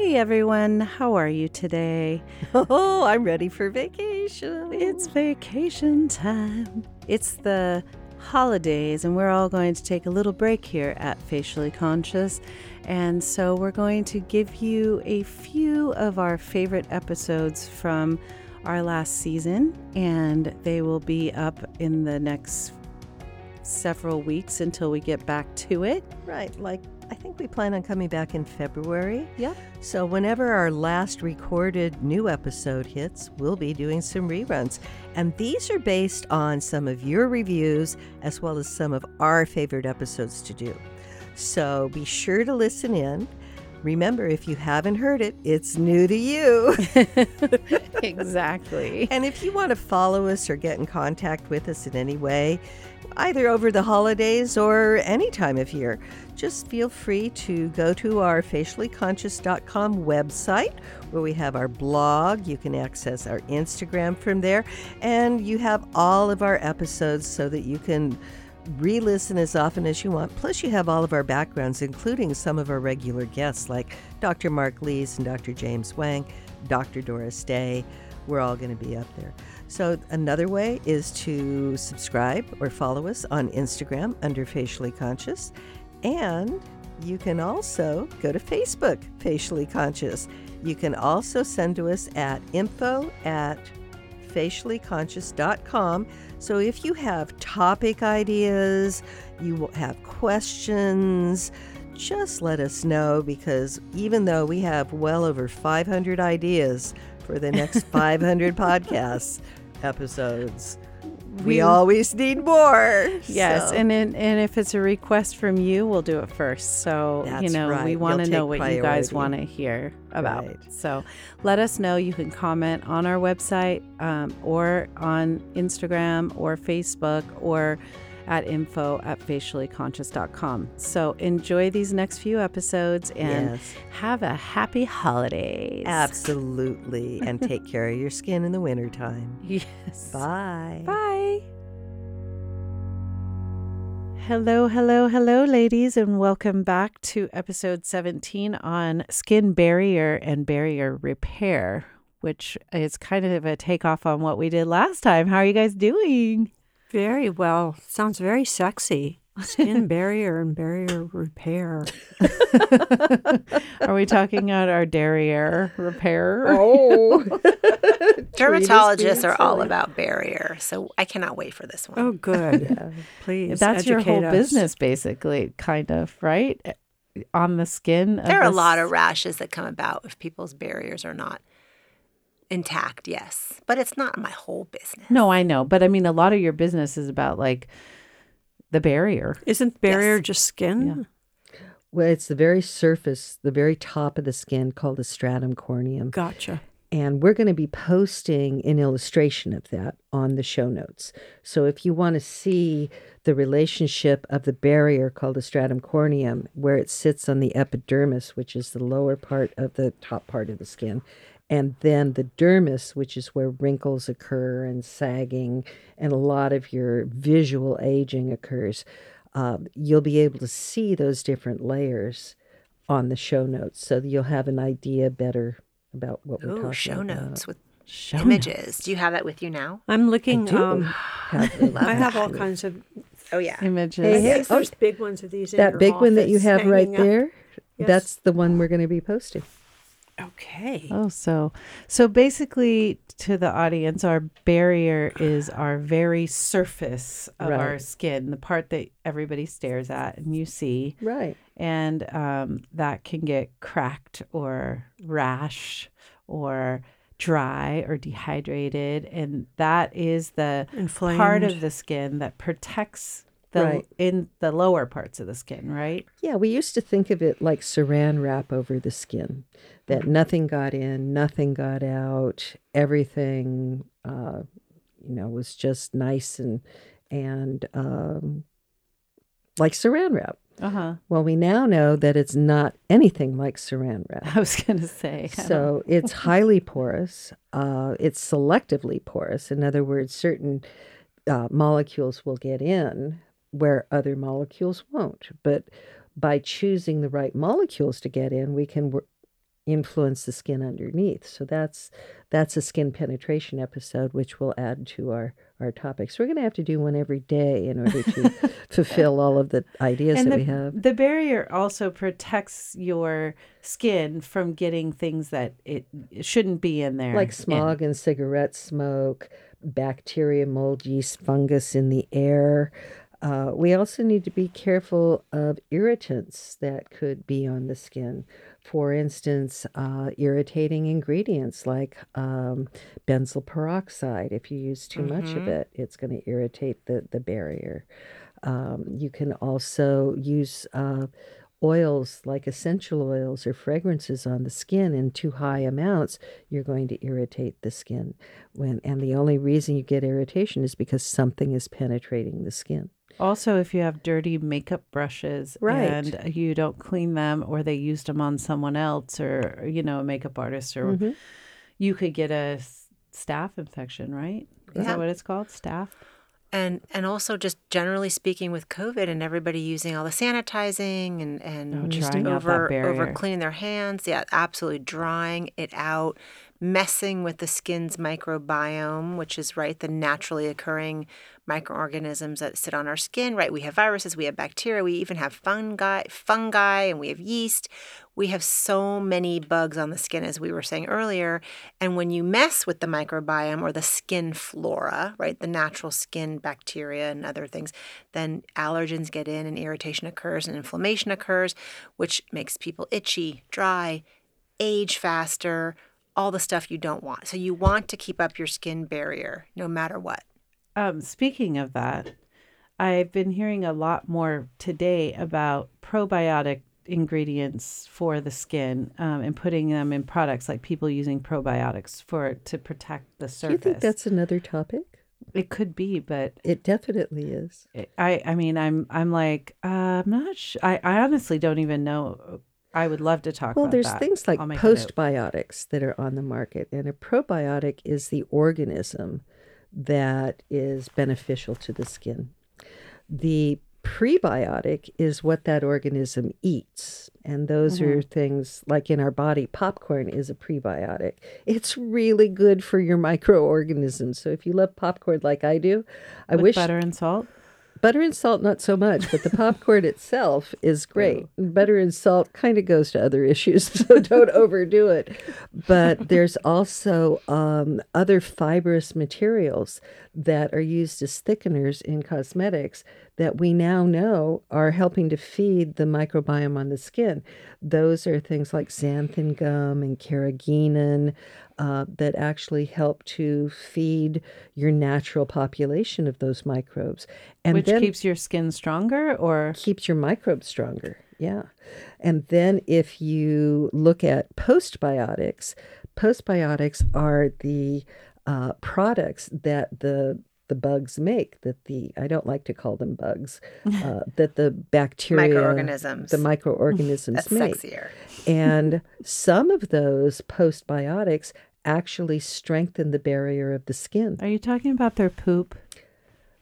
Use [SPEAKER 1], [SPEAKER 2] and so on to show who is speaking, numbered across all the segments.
[SPEAKER 1] Hey everyone, how are you today?
[SPEAKER 2] Oh, I'm ready for vacation.
[SPEAKER 1] It's vacation time. It's the holidays, and we're all going to take a little break here at Facially Conscious. And so we're going to give you a few of our favorite episodes from our last season, and they will be up in the next several weeks until we get back to it.
[SPEAKER 2] right. Like I think we plan on coming back in February.
[SPEAKER 1] Yep.
[SPEAKER 2] So whenever our last recorded new episode hits, we'll be doing some reruns. And these are based on some of your reviews as well as some of our favorite episodes to do. So be sure to listen in. Remember, if you haven't heard it, it's new to you.
[SPEAKER 1] exactly.
[SPEAKER 2] And if you want to follow us or get in contact with us in any way, either over the holidays or any time of year, just feel free to go to our faciallyconscious.com website where we have our blog. You can access our Instagram from there, and you have all of our episodes so that you can re listen as often as you want. Plus, you have all of our backgrounds, including some of our regular guests like Dr. Mark Lees and Dr. James Wang, Dr. Doris Day. We're all going to be up there. So, another way is to subscribe or follow us on Instagram under Facially Conscious. And you can also go to Facebook, Facially Conscious. You can also send to us at info at faciallyconscious.com. So if you have topic ideas, you will have questions, just let us know because even though we have well over 500 ideas for the next 500 podcasts episodes, we,
[SPEAKER 1] We-
[SPEAKER 2] always need more.
[SPEAKER 1] Yes,
[SPEAKER 2] So-
[SPEAKER 1] and in, and if it's a request from you, we'll do it first. So you
[SPEAKER 2] That's
[SPEAKER 1] know, we want to know what
[SPEAKER 2] take
[SPEAKER 1] you guys want to hear about.
[SPEAKER 2] Right.
[SPEAKER 1] So let us know. You can comment on our website, um, or on Instagram, or Facebook, or at info at faciallyconscious.com. So enjoy these next few episodes and
[SPEAKER 2] Yes.
[SPEAKER 1] have a happy holidays.
[SPEAKER 2] Absolutely. and take care of your skin in the wintertime.
[SPEAKER 1] Yes.
[SPEAKER 2] Bye.
[SPEAKER 1] Bye. Hello, hello, hello, ladies, and welcome back to episode 17 on skin barrier and barrier repair, which is kind of a takeoff on what we did last time. How are you guys doing?
[SPEAKER 3] Very well. Sounds very sexy. Skin barrier and barrier repair.
[SPEAKER 1] Are we talking about our derriere repair?
[SPEAKER 2] Oh.
[SPEAKER 4] Dermatologists are all about barrier, so I cannot wait for this one.
[SPEAKER 3] Oh, good. Please.
[SPEAKER 1] That's your whole
[SPEAKER 3] us.
[SPEAKER 1] business, basically, kind of, right? On the skin. of
[SPEAKER 4] there are a lot of rashes that come about if people's barriers are not intact, yes, but it's not my whole business.
[SPEAKER 1] No, I know, but I mean, a lot of your business is about like the barrier.
[SPEAKER 3] Isn't barrier
[SPEAKER 4] Yes.
[SPEAKER 3] just skin? Yeah.
[SPEAKER 2] Well, it's the very surface, the very top of the skin called the stratum corneum.
[SPEAKER 3] Gotcha.
[SPEAKER 2] And we're going to be posting an illustration of that on the show notes. So if you want to see the relationship of the barrier called the stratum corneum, where it sits on the epidermis, which is the lower part of the top part of the skin, and then the dermis, which is where wrinkles occur and sagging, and a lot of your visual aging occurs, uh, you'll be able to see those different layers on the show notes so that you'll have an idea better about what we're
[SPEAKER 4] Ooh,
[SPEAKER 2] talking
[SPEAKER 4] show
[SPEAKER 2] about.
[SPEAKER 4] notes with
[SPEAKER 1] Show
[SPEAKER 4] images. Do you have that with you now?
[SPEAKER 3] I'm looking.
[SPEAKER 2] do.
[SPEAKER 3] Um,
[SPEAKER 2] Have-
[SPEAKER 3] I have all kinds of.
[SPEAKER 4] Oh yeah.
[SPEAKER 1] images.
[SPEAKER 2] Hey,
[SPEAKER 3] I
[SPEAKER 2] hey,
[SPEAKER 3] think
[SPEAKER 2] oh,
[SPEAKER 3] big ones of these. in
[SPEAKER 2] that
[SPEAKER 3] your
[SPEAKER 2] big one that you have right
[SPEAKER 3] up.
[SPEAKER 2] there,
[SPEAKER 3] Yes.
[SPEAKER 2] that's the one we're going to be posting.
[SPEAKER 3] Okay.
[SPEAKER 1] Oh, so so basically, to the audience, our barrier is our very surface of our skin, the part that everybody stares at and you see,
[SPEAKER 2] Right.
[SPEAKER 1] and um, that can get cracked or rash or dry or dehydrated, and that is the
[SPEAKER 3] Inflamed.
[SPEAKER 1] part of the skin that protects the
[SPEAKER 2] Right.
[SPEAKER 1] in the lower parts of the skin, right?
[SPEAKER 2] Yeah, we used to think of it like saran wrap over the skin, that nothing got in, nothing got out, everything, uh, you know, was just nice and and um, like saran wrap.
[SPEAKER 1] Uh huh.
[SPEAKER 2] Well, we now know that it's not anything like saran wrap.
[SPEAKER 1] I was gonna say.
[SPEAKER 2] So it's highly porous. Uh, it's selectively porous. In other words, certain uh, molecules will get in where other molecules won't. But by choosing the right molecules to get in, we can influence the skin underneath. So that's that's a skin penetration episode, which we'll add to our our topics. We're going to have to do one every day in order to fulfill all of the ideas
[SPEAKER 1] and
[SPEAKER 2] that
[SPEAKER 1] the,
[SPEAKER 2] we have.
[SPEAKER 1] the barrier also protects your skin from getting things that it, it shouldn't be in there.
[SPEAKER 2] Like
[SPEAKER 1] in-
[SPEAKER 2] smog and cigarette smoke, bacteria, mold, yeast, fungus in the air. Uh, we also need to be careful of irritants that could be on the skin. For instance, uh, irritating ingredients like um, benzoyl peroxide. If you use too much of it, it's going to irritate the, the barrier. Um, you can also use uh, oils like essential oils or fragrances on the skin in too high amounts, you're going to irritate the skin. When and the only reason you get irritation is because something is penetrating the skin.
[SPEAKER 1] Also, if you have dirty makeup brushes
[SPEAKER 2] Right.
[SPEAKER 1] and you don't clean them or they used them on someone else or, you know, a makeup artist, or
[SPEAKER 2] Mm-hmm.
[SPEAKER 1] you could get a staph infection, right? Is
[SPEAKER 4] Yeah.
[SPEAKER 1] that what it's called? Staph?
[SPEAKER 4] and and also just generally speaking with COVID and everybody using all the sanitizing and and
[SPEAKER 1] Oh,
[SPEAKER 4] just
[SPEAKER 1] drying out that
[SPEAKER 4] over over cleaning their hands, yeah, absolutely drying it out, messing with the skin's microbiome, which is right the naturally occurring microorganisms that sit on our skin. Right, we have viruses, we have bacteria, we even have fungi, fungi, and we have yeast. We have so many bugs on the skin, as we were saying earlier. And when you mess with the microbiome or the skin flora, right, the natural skin bacteria and other things, then allergens get in and irritation occurs and inflammation occurs, which makes people itchy, dry, age faster, all the stuff you don't want. So you want to keep up your skin barrier no matter what.
[SPEAKER 1] Um, speaking of that, I've been hearing a lot more today about probiotic ingredients for the skin um, and putting them in products like people using probiotics for to protect the surface.
[SPEAKER 2] Do you think that's another topic?
[SPEAKER 1] it could be, but
[SPEAKER 2] It definitely is.
[SPEAKER 1] I I mean I'm I'm like uh, I'm not sure. I, I honestly don't even know. I would love to talk
[SPEAKER 2] Well, there's
[SPEAKER 1] that.
[SPEAKER 2] things like
[SPEAKER 1] I'll make a note.
[SPEAKER 2] postbiotics that are on the market, and a probiotic is the organism that is beneficial to the skin. The prebiotic is what that organism eats, and those are mm-hmm. things like in our body, popcorn is a prebiotic. It's really good for your microorganisms. So if you love popcorn like I do, I
[SPEAKER 1] with
[SPEAKER 2] wish
[SPEAKER 1] butter and salt.
[SPEAKER 2] Butter and salt, not so much, but the popcorn itself is great. Butter and salt kind of goes to other issues, so don't overdo it. But there's also um, other fibrous materials that are used as thickeners in cosmetics that we now know are helping to feed the microbiome on the skin. Those are things like xanthan gum and carrageenan uh, that actually help to feed your natural population of those microbes. And
[SPEAKER 1] which
[SPEAKER 2] then
[SPEAKER 1] keeps your skin stronger or
[SPEAKER 2] keeps your microbes stronger. Yeah. And then if you look at postbiotics, postbiotics are the uh, products that the the bugs make that the I don't like to call them bugs uh, that the bacteria
[SPEAKER 4] Microorganisms.
[SPEAKER 2] the microorganisms
[SPEAKER 4] That's
[SPEAKER 2] make
[SPEAKER 4] sexier.
[SPEAKER 2] and some of those postbiotics actually strengthen the barrier of the skin.
[SPEAKER 1] are you talking about their poop?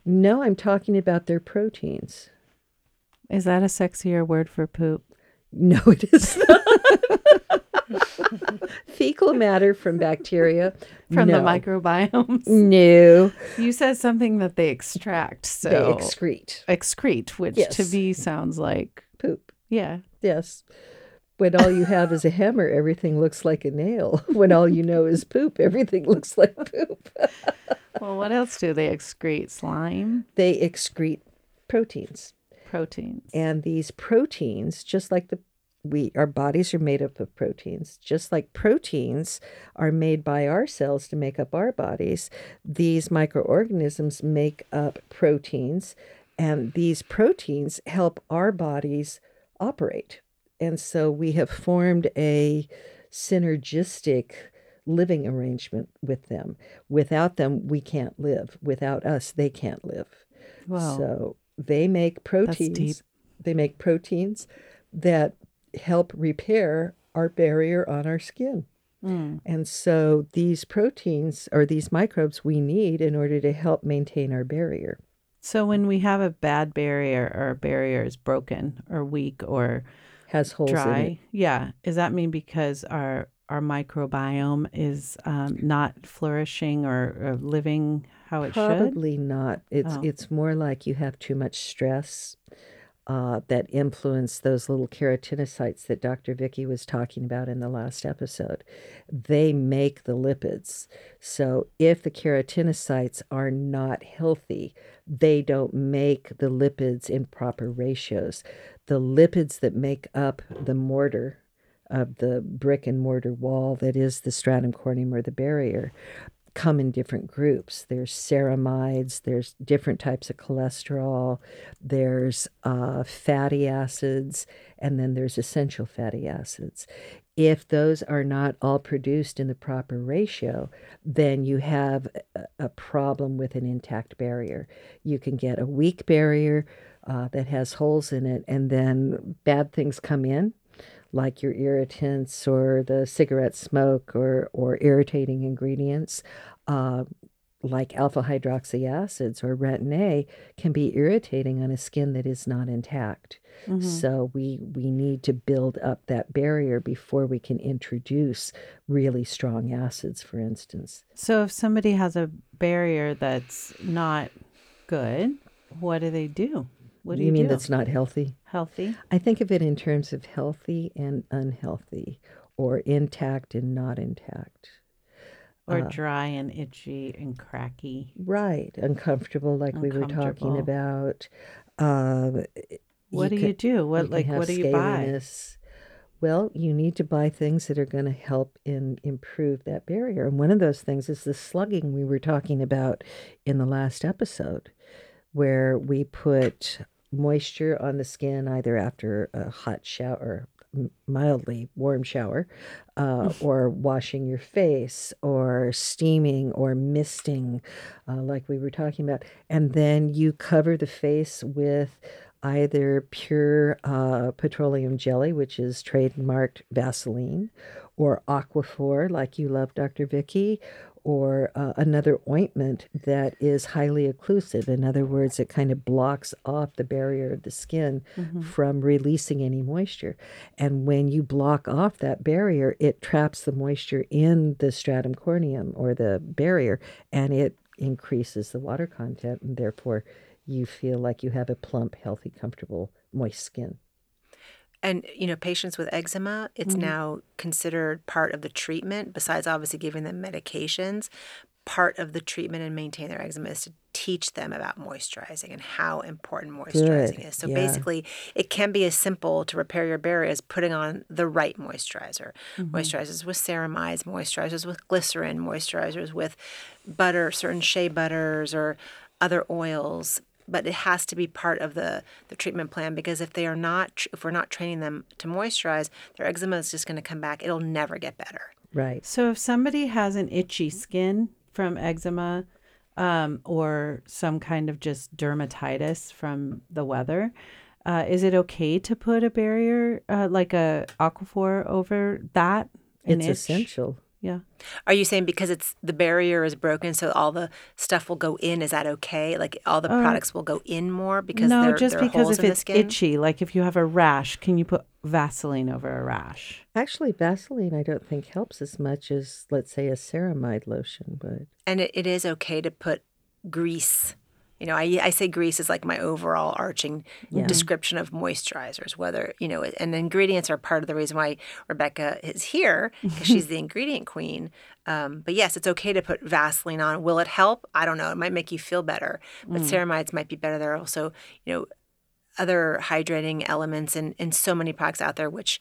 [SPEAKER 2] No, I'm talking about their proteins.
[SPEAKER 1] Is that a sexier word for poop?
[SPEAKER 2] No, it is not. Fecal matter from bacteria.
[SPEAKER 1] From the
[SPEAKER 2] no.
[SPEAKER 1] microbiomes.
[SPEAKER 2] No,
[SPEAKER 1] You said something that they extract, so
[SPEAKER 2] they excrete
[SPEAKER 1] excrete, which to me sounds like
[SPEAKER 2] poop.
[SPEAKER 1] yeah.
[SPEAKER 2] Yes. When all you have is a hammer, everything looks like a nail. When all you know is poop, everything looks like poop.
[SPEAKER 1] Well, what else do they excrete? Slime,
[SPEAKER 2] They excrete proteins.
[SPEAKER 1] proteins.
[SPEAKER 2] And these proteins, just like the we our bodies are made up of proteins, just like proteins are made by our cells to make up our bodies, these microorganisms make up proteins and these proteins help our bodies operate. And so we have formed a synergistic living arrangement with them. Without them, we can't live. Without us, they can't live.
[SPEAKER 1] Wow.
[SPEAKER 2] So they make proteins.
[SPEAKER 1] deep.
[SPEAKER 2] They make proteins that help repair our barrier on our skin.
[SPEAKER 1] Mm.
[SPEAKER 2] And so these proteins or these microbes we need in order to help maintain our barrier.
[SPEAKER 1] So when we have a bad barrier or a barrier is broken or weak or
[SPEAKER 2] has holes
[SPEAKER 1] dry. Yeah. Does that mean because our our microbiome is um, not flourishing or, or living how it should?
[SPEAKER 2] Probably not. It's
[SPEAKER 1] Oh.
[SPEAKER 2] it's more like you have too much stress uh, that influence those little keratinocytes that Dr. Vicky was talking about in the last episode. They make the lipids. So if the keratinocytes are not healthy, they don't make the lipids in proper ratios. The lipids that make up the mortar of the brick and mortar wall that is the stratum corneum or the barrier come in different groups. There's ceramides, there's different types of cholesterol, there's uh, fatty acids, and then there's essential fatty acids. If those are not all produced in the proper ratio, then you have a, a problem with an intact barrier. You can get a weak barrier uh, that has holes in it, and then bad things come in like your irritants or the cigarette smoke or, or irritating ingredients, uh, like alpha hydroxy acids or retin A, can be irritating on a skin that is not intact. So we we need to build up that barrier before we can introduce really strong acids, for instance.
[SPEAKER 1] So if somebody has a barrier that's not good, what do they do? What do you,
[SPEAKER 2] you mean
[SPEAKER 1] do?
[SPEAKER 2] that's not healthy?
[SPEAKER 1] healthy?
[SPEAKER 2] I think of it in terms of healthy and unhealthy, or intact and not intact.
[SPEAKER 1] Or
[SPEAKER 2] Uh,
[SPEAKER 1] dry and itchy and cracky?
[SPEAKER 2] Right, uncomfortable, like we were talking about. Uh,
[SPEAKER 1] What do you do? What
[SPEAKER 2] can
[SPEAKER 1] like what do you buy?
[SPEAKER 2] Well, you need to buy things that are going to help in improve that barrier, and one of those things is the slugging we were talking about in the last episode, where we put moisture on the skin either after a hot shower, mildly warm shower, uh, or washing your face, or steaming, or misting, uh, like we were talking about, and then you cover the face with either pure uh, petroleum jelly, which is trademarked Vaseline, or Aquaphor, like you love, Dr. Vicky, or uh, another ointment that is highly occlusive. In other words, it kind of blocks off the barrier of the skin from releasing any moisture. And when you block off that barrier, it traps the moisture in the stratum corneum or the barrier, and it increases the water content, and therefore you feel like you have a plump, healthy, comfortable, moist skin.
[SPEAKER 4] And you know, patients with eczema, it's mm-hmm. now considered part of the treatment. Besides, obviously giving them medications, part of the treatment and maintain their eczema is to teach them about moisturizing and how important moisturizing
[SPEAKER 2] Good,
[SPEAKER 4] is. So
[SPEAKER 2] yeah.
[SPEAKER 4] basically, it can be as simple to repair your barrier as putting on the right moisturizer. Mm-hmm. Moisturizers with ceramides, moisturizers with glycerin, moisturizers with butter, certain shea butters or other oils. But it has to be part of the, the treatment plan because if they are not, if we're not training them to moisturize, their eczema is just going to come back. It'll never get better.
[SPEAKER 2] Right.
[SPEAKER 1] So if somebody has an itchy skin from eczema um, or some kind of just dermatitis from the weather, uh, is it okay to put a barrier uh, like a aquaphor over that? An
[SPEAKER 2] It's
[SPEAKER 1] itch?
[SPEAKER 2] essential.
[SPEAKER 1] Yeah.
[SPEAKER 4] Are you saying because it's the barrier is broken, so all the stuff will go in? Is that okay? Like all the uh, products will go in more because
[SPEAKER 1] no,
[SPEAKER 4] there,
[SPEAKER 1] just
[SPEAKER 4] there
[SPEAKER 1] because
[SPEAKER 4] holes
[SPEAKER 1] if it's itchy, like if you have a rash, can you put Vaseline over a rash?
[SPEAKER 2] Actually, Vaseline I don't think helps as much as, let's say, a ceramide lotion, but
[SPEAKER 4] And it, it is okay to put grease. You know, I, I say grease is like my overall arching description of moisturizers, whether, you know, and ingredients are part of the reason why Rebecca is here because she's the ingredient queen. Um, but yes, it's okay to put Vaseline on. Will it help? I don't know. It might make you feel better, but ceramides might be better. There are also, you know, other hydrating elements in, in so many products out there, which,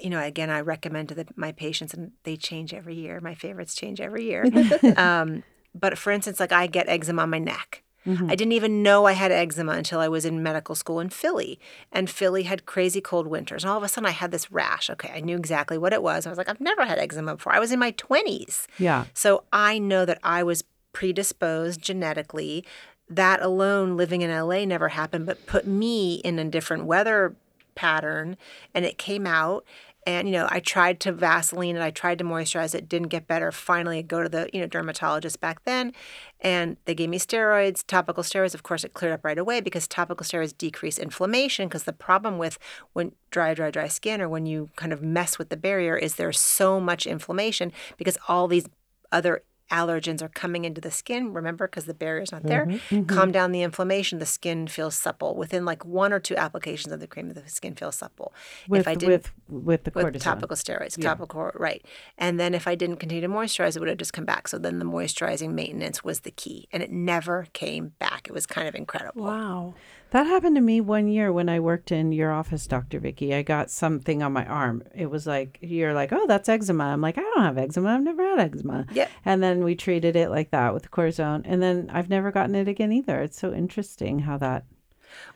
[SPEAKER 4] you know, again, I recommend to the, my patients and they change every year. My favorites change every year. um, but for instance, like I get eczema on my neck. Mm-hmm. I didn't even know I had eczema until I was in medical school in Philly. And Philly had crazy cold winters. And all of a sudden I had this rash. Okay, I knew exactly what it was. I was like, I've never had eczema before. I was in my 20s.
[SPEAKER 1] Yeah.
[SPEAKER 4] So I know that I was predisposed genetically. That alone, living in LA, never happened, but put me in a different weather pattern and it came out. And you know, I tried to Vaseline it, I tried to moisturize it, didn't get better. Finally, I go to the you know dermatologist back then, and they gave me steroids, topical steroids. Of course, it cleared up right away because topical steroids decrease inflammation. Because the problem with when dry, dry, dry skin or when you kind of mess with the barrier is there's so much inflammation because all these other allergens are coming into the skin, remember, because the barrier's not there,
[SPEAKER 1] Mm-hmm,
[SPEAKER 4] calm down the inflammation, the skin feels supple. Within like one or two applications of the cream, the skin feels supple.
[SPEAKER 1] with
[SPEAKER 4] if I didn't
[SPEAKER 1] with with the
[SPEAKER 4] with
[SPEAKER 1] cortisone.
[SPEAKER 4] topical steroids, topical right. And then if I didn't continue to moisturize, it would have just come back. So then the moisturizing maintenance was the key, and it never came back. It was kind of incredible.
[SPEAKER 3] Wow.
[SPEAKER 1] That happened to me one year when I worked in your office, Dr. Vicky. I got something on my arm. It was like, you're like, oh, that's eczema. I'm like, I don't have eczema. I've never had eczema.
[SPEAKER 4] Yeah.
[SPEAKER 1] And then we treated it like that with the cortisone. And then I've never gotten it again either. It's so interesting how that.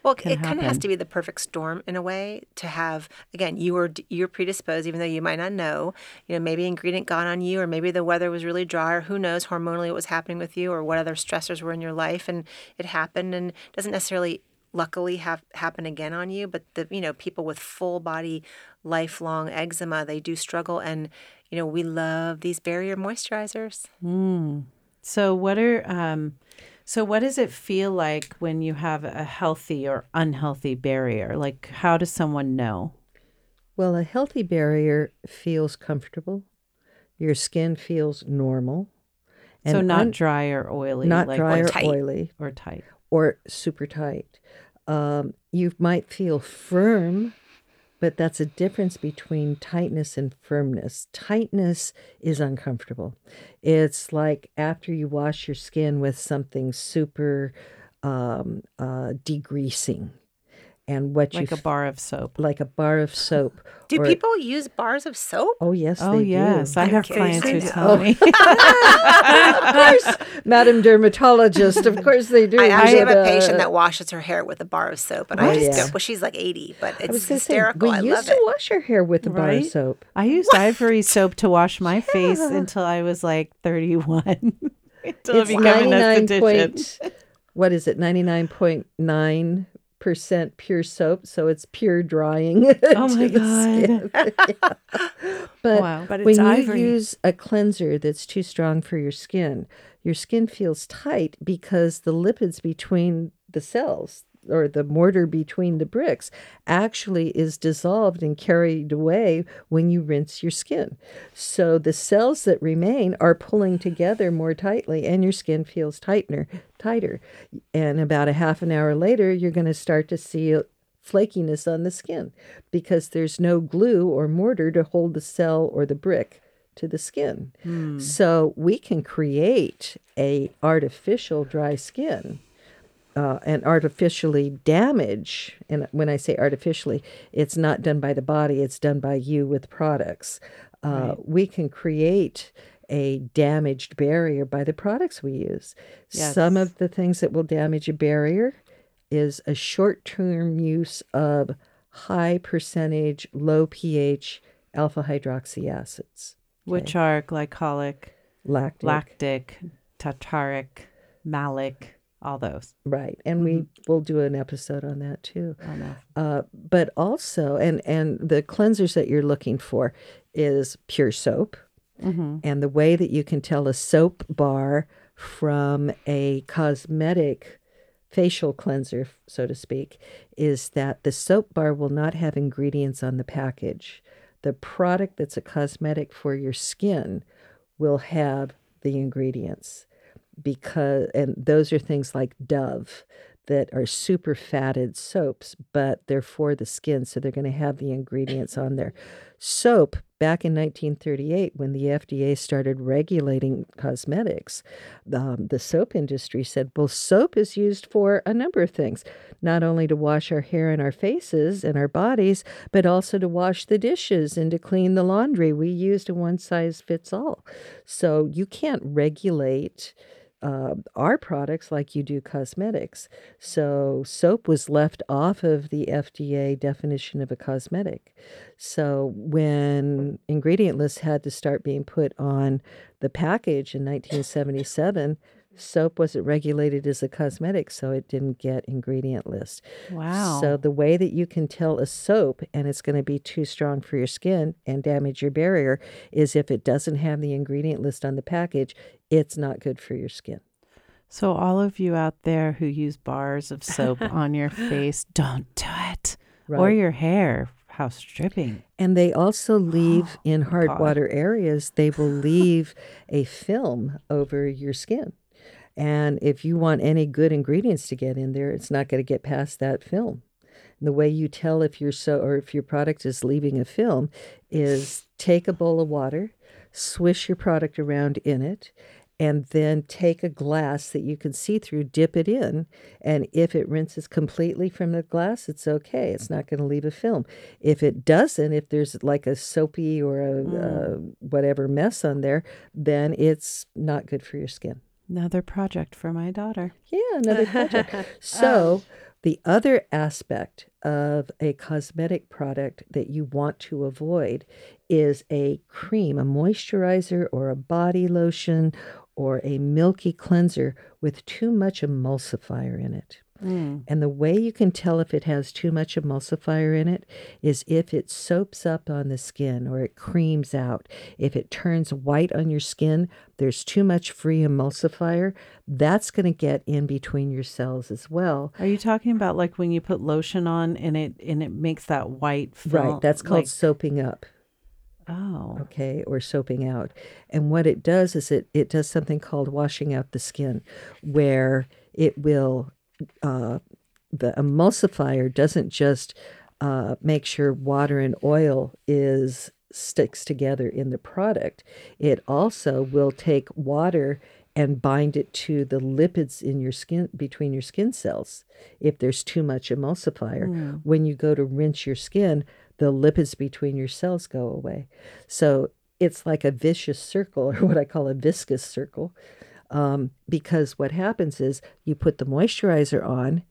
[SPEAKER 4] Well, it kind of has to be the perfect storm in a way to have. Again, you were you're predisposed, even though you might not know. You know, maybe ingredient got on you, or maybe the weather was really dry, or who knows hormonally what was happening with you, or what other stressors were in your life, and it happened, and doesn't necessarily luckily have happen again on you but the you know people with full body lifelong eczema they do struggle and you know we love these barrier moisturizers
[SPEAKER 1] Mm. So what are um so what does it feel like when you have a healthy or unhealthy barrier? Like how does someone know?
[SPEAKER 2] Well, a healthy barrier feels comfortable. Your skin feels normal.
[SPEAKER 1] And so not
[SPEAKER 2] un-
[SPEAKER 1] dry or oily,
[SPEAKER 2] not
[SPEAKER 1] like
[SPEAKER 2] dry or
[SPEAKER 4] tight.
[SPEAKER 2] oily
[SPEAKER 1] or tight.
[SPEAKER 2] or super tight. Um, you might feel firm, but that's a difference between tightness and firmness. Tightness is uncomfortable. It's like after you wash your skin with something super um, uh, degreasing, and what
[SPEAKER 1] Like
[SPEAKER 2] you like
[SPEAKER 1] a bar of soap.
[SPEAKER 2] like a bar of soap.
[SPEAKER 4] do
[SPEAKER 2] or-
[SPEAKER 4] people use bars of soap
[SPEAKER 2] Oh yes,
[SPEAKER 1] Oh
[SPEAKER 2] they
[SPEAKER 1] yes,
[SPEAKER 2] do.
[SPEAKER 1] I
[SPEAKER 4] I'm
[SPEAKER 1] have clients who tell me.
[SPEAKER 2] of course, Madam Dermatologist. Of course they do.
[SPEAKER 4] I actually have a
[SPEAKER 2] uh,
[SPEAKER 4] patient that washes her hair with a bar of soap, and I
[SPEAKER 2] Oh,
[SPEAKER 4] just
[SPEAKER 2] yeah.
[SPEAKER 4] Well, she's like eighty, but it's
[SPEAKER 2] gonna say,
[SPEAKER 4] hysterical.
[SPEAKER 2] we
[SPEAKER 4] I
[SPEAKER 2] used
[SPEAKER 4] love
[SPEAKER 2] to
[SPEAKER 4] it.
[SPEAKER 2] wash our hair with a bar of soap.
[SPEAKER 1] I used ivory soap to wash my face until I was like 31. until
[SPEAKER 2] It's
[SPEAKER 1] it became an
[SPEAKER 2] 99
[SPEAKER 1] esthetician.
[SPEAKER 2] point, what is it? Ninety nine point nine percent pure soap, so it's pure drying.
[SPEAKER 1] Oh my God.
[SPEAKER 2] Yeah. But
[SPEAKER 1] Wow.
[SPEAKER 3] But
[SPEAKER 2] when you use a cleanser that's too strong for your skin, your skin feels tight because the lipids between the cells or the mortar between the bricks actually is dissolved and carried away when you rinse your skin. So the cells that remain are pulling together more tightly and your skin feels tighter, tighter. And about a half an hour later you're going to start to see flakiness on the skin because there's no glue or mortar to hold the cell or the brick to the skin. So we can create a artificial dry skin uh, and artificially damage. And when I say artificially, it's not done by the body; it's done by you with products. Uh, We can create a damaged barrier by the products we use. Some of the things that will damage a barrier is a short-term use of high percentage, low pH alpha hydroxy acids,
[SPEAKER 1] which are glycolic,
[SPEAKER 2] lactic.
[SPEAKER 1] lactic, tartaric, malic, all those.
[SPEAKER 2] Right, and we will do an episode on that too.
[SPEAKER 1] Oh, no.
[SPEAKER 2] Uh, but also, and and the cleansers that you're looking for is pure soap, Mm-hmm. and the way that you can tell a soap bar from a cosmetic facial cleanser, so to speak, is that the soap bar will not have ingredients on the package. The product that's a cosmetic for your skin will have the ingredients because and those are things like Dove that are super fatted soaps, but they're for the skin, so they're going to have the ingredients on there. Soap back in 1938, when the FDA started regulating cosmetics, um, the soap industry said, "Well, soap is used for a number of things, not only to wash our hair and our faces and our bodies, but also to wash the dishes and to clean the laundry. We used a one size fits all, so you can't regulate." Uh, our products like you do cosmetics. So soap was left off of the FDA definition of a cosmetic. So when ingredient lists had to start being put on the package in 1977, Soap wasn't regulated as a cosmetic, so it didn't get ingredient list.
[SPEAKER 1] Wow.
[SPEAKER 2] So the way that you can tell a soap and it's going to be too strong for your skin and damage your barrier is if it doesn't have the ingredient list on the package, it's not good for your skin.
[SPEAKER 1] So, all of you out there who use bars of soap on your face, don't do it. Or your hair. How stripping.
[SPEAKER 2] And they also leave in oh, hard
[SPEAKER 1] God.
[SPEAKER 2] water areas, they will leave a film over your skin. And if you want any good ingredients to get in there, it's not going to get past that film. And the way you tell if your so or if your product is leaving a film is take a bowl of water, swish your product around in it, and then take a glass that you can see through, dip it in, and if it rinses completely from the glass, it's okay. It's not going to leave a film. If it doesn't, if there's like a soapy or a uh, whatever mess on there, then it's not good for your skin.
[SPEAKER 1] Another project for my daughter.
[SPEAKER 2] Yeah, another project. so, the other aspect of a cosmetic product that you want to avoid is a cream, a moisturizer, or a body lotion, or a milky cleanser with too much emulsifier in it. Mm. And the way you can tell if it has too much emulsifier in it is if it soaps up on the skin or it creams out. If it turns white on your skin, there's too much free emulsifier. That's going to get in between your cells as well.
[SPEAKER 1] Are you talking about like when you put lotion on and it and it makes that white film?
[SPEAKER 2] Right. That's called
[SPEAKER 1] like-
[SPEAKER 2] soaping up.
[SPEAKER 1] oh.
[SPEAKER 2] okay, or soaping out. And what it does is it, it does something called washing out the skin, where it will, uh, the emulsifier doesn't just uh, make sure water and oil is sticks together in the product. It also will take water and bind it to the lipids in your skin between your skin cells if there's too much emulsifier. When you go to rinse your skin, the lipids between your cells go away. So it's like a vicious circle, or what I call a viscous circle, um, because what happens is you put the moisturizer on,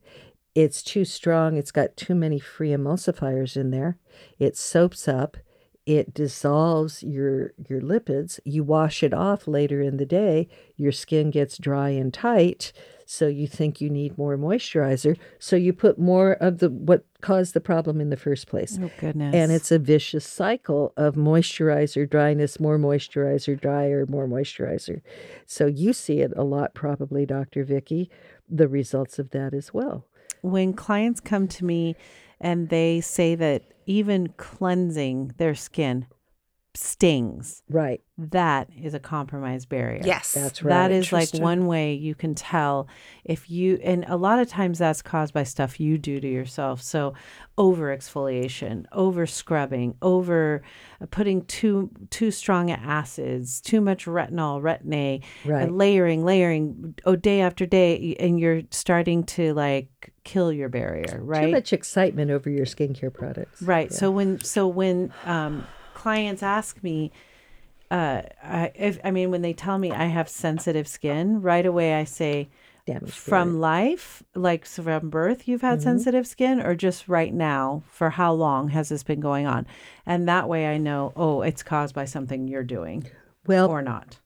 [SPEAKER 2] it's too strong, it's got too many free emulsifiers in there, it soaps up, it dissolves your your lipids you wash it off later in the day your skin gets dry and tight so you think you need more moisturizer. So you put more of the what caused the problem in the first place.
[SPEAKER 1] Oh goodness.
[SPEAKER 2] and it's a vicious cycle of moisturizer dryness more moisturizer drier more moisturizer. So you see it a lot probably dr vicky the results of that as well.
[SPEAKER 1] When clients come to me and they say that even cleansing their skin stings,
[SPEAKER 2] right
[SPEAKER 1] that is a compromised barrier.
[SPEAKER 4] Yes.
[SPEAKER 2] that's right
[SPEAKER 1] That is like one way you can tell if you, and a lot of times that's caused by stuff you do to yourself. So, over exfoliation, over scrubbing, over putting too too strong acids, too much retinol, retin A,
[SPEAKER 2] Right.
[SPEAKER 1] and layering, layering, oh, day after day, and you're starting to like kill your barrier, right?
[SPEAKER 2] too much excitement over your skincare products
[SPEAKER 1] Right. So when so when um, clients ask me, uh, I, if I mean when they tell me I have sensitive skin, right away I say,
[SPEAKER 2] Damage
[SPEAKER 1] from life, like from birth, you've had sensitive skin, or just right now, for how long has this been going on? And that way I know, oh, it's caused by something you're doing
[SPEAKER 2] well
[SPEAKER 1] or not.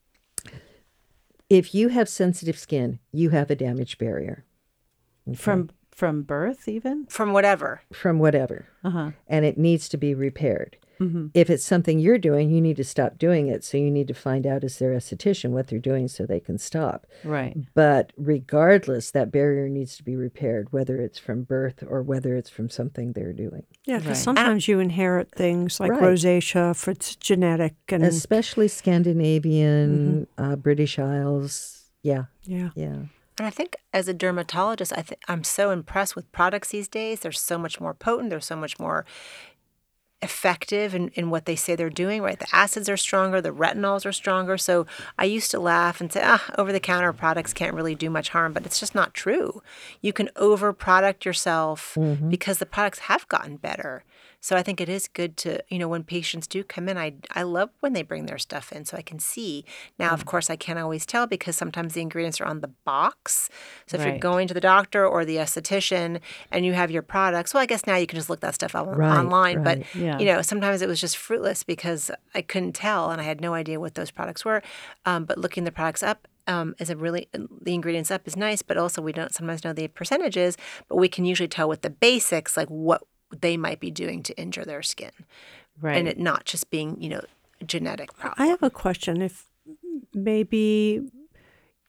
[SPEAKER 2] if you have sensitive skin, you have a damaged barrier
[SPEAKER 1] From from birth, even.
[SPEAKER 4] From whatever.
[SPEAKER 2] from whatever,
[SPEAKER 1] Uh huh.
[SPEAKER 2] and it needs to be repaired. Mm-hmm. If it's something you're doing, you need to stop doing it. So you need to find out as their esthetician what they're doing so they can stop.
[SPEAKER 1] Right. Mm.
[SPEAKER 2] But regardless, that barrier needs to be repaired, whether it's from birth or whether it's from something they're doing.
[SPEAKER 3] Yeah, because
[SPEAKER 1] Right.
[SPEAKER 3] sometimes you inherit things like
[SPEAKER 2] Right.
[SPEAKER 3] rosacea if it's genetic, and
[SPEAKER 2] Especially Scandinavian, mm-hmm. uh, British Isles. Yeah,
[SPEAKER 3] yeah,
[SPEAKER 2] yeah.
[SPEAKER 4] And I think as a dermatologist, I think I'm so impressed with products these days. They're so much more potent. They're so much more effective in, in what they say they're doing, right? The acids are stronger, the retinols are stronger. So I used to laugh and say, ah, over the counter products can't really do much harm, but it's just not true. You can over product yourself because the products have gotten better. So I think it is good to, you know, when patients do come in, I, I love when they bring their stuff in so I can see. Now, of course, I can't always tell because sometimes the ingredients are on the box. So if you're going to the doctor or the esthetician and you have your products, well, I guess now you can just look that stuff up
[SPEAKER 2] Right,
[SPEAKER 4] online. But.
[SPEAKER 1] Yeah.
[SPEAKER 4] you know, sometimes it was just fruitless because I couldn't tell and I had no idea what those products were. Um, but looking the products up, um, is a really the ingredients up is nice, but also we don't sometimes know the percentages, but we can usually tell with the basics like what they might be doing to injure their skin,
[SPEAKER 1] Right.
[SPEAKER 4] and it not just being you know genetic problem.
[SPEAKER 3] I have a question. If maybe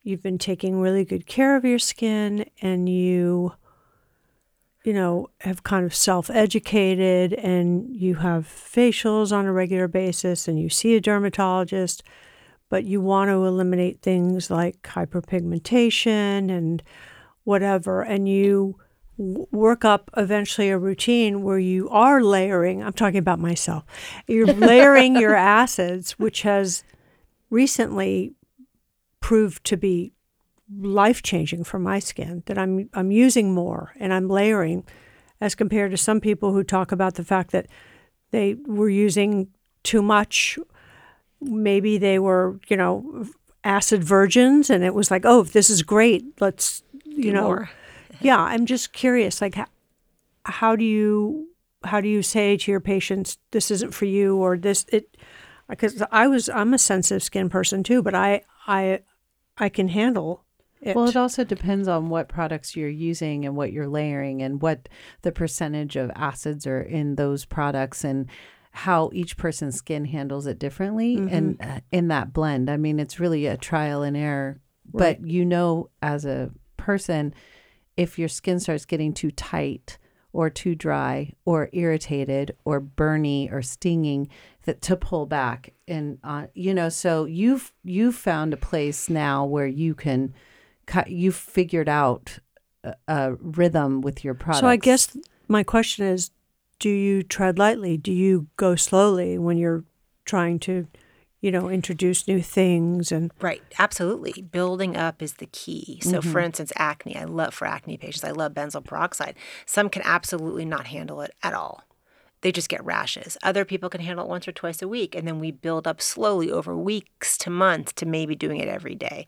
[SPEAKER 3] you've been taking really good care of your skin and you, you know, have kind of self educated and you have facials on a regular basis and you see a dermatologist, but you want to eliminate things like hyperpigmentation and whatever, and you work up eventually a routine where you are layering. I'm talking about myself. You're layering your acids, which has recently proved to be life changing for my skin. That I'm I'm using more and I'm layering, as compared to some people who talk about the fact that they were using too much. Maybe they were, you know, acid virgins, and it was like, oh, this is great. Let's, you
[SPEAKER 4] Do
[SPEAKER 3] know,
[SPEAKER 4] more.
[SPEAKER 3] Yeah. I'm just curious, like, how, how do you how do you say to your patients, this isn't for you, or this it? Because I was, I'm a sensitive skin person too, but I, I, I can handle it.
[SPEAKER 1] Well, it also depends on what products you're using and what you're layering and what the percentage of acids are in those products and how each person's skin handles it differently and uh, in that blend. I mean, it's really a trial and error, but you know as a person if your skin starts getting too tight or too dry or irritated or burny or stinging that to pull back and uh, you know so you've you've found a place now where you can cut you've figured out a, a rhythm with your product
[SPEAKER 3] So I guess my question is, do you tread lightly? Do you go slowly when you're trying to, you know, introduce new things and
[SPEAKER 4] Right, absolutely. Building up is the key. So, mm-hmm. for instance, acne. I love for acne patients. I love benzoyl peroxide. Some can absolutely not handle it at all. They just get rashes. Other people can handle it once or twice a week, and then we build up slowly over weeks to months to maybe doing it every day.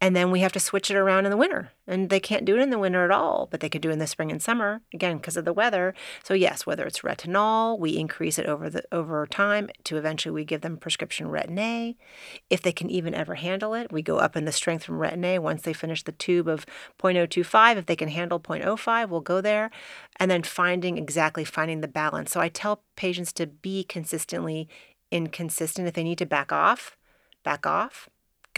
[SPEAKER 4] And then we have to switch it around in the winter. And they can't do it in the winter at all, but they could do it in the spring and summer again because of the weather. So yes, whether it's retinol, we increase it over the over time to eventually we give them prescription retin A. If they can even ever handle it, we go up in the strength from retin A once they finish the tube of 0.025. If they can handle 0.05, we'll go there. And then finding exactly finding the balance. So tell patients to be consistently inconsistent. If they need to back off, back off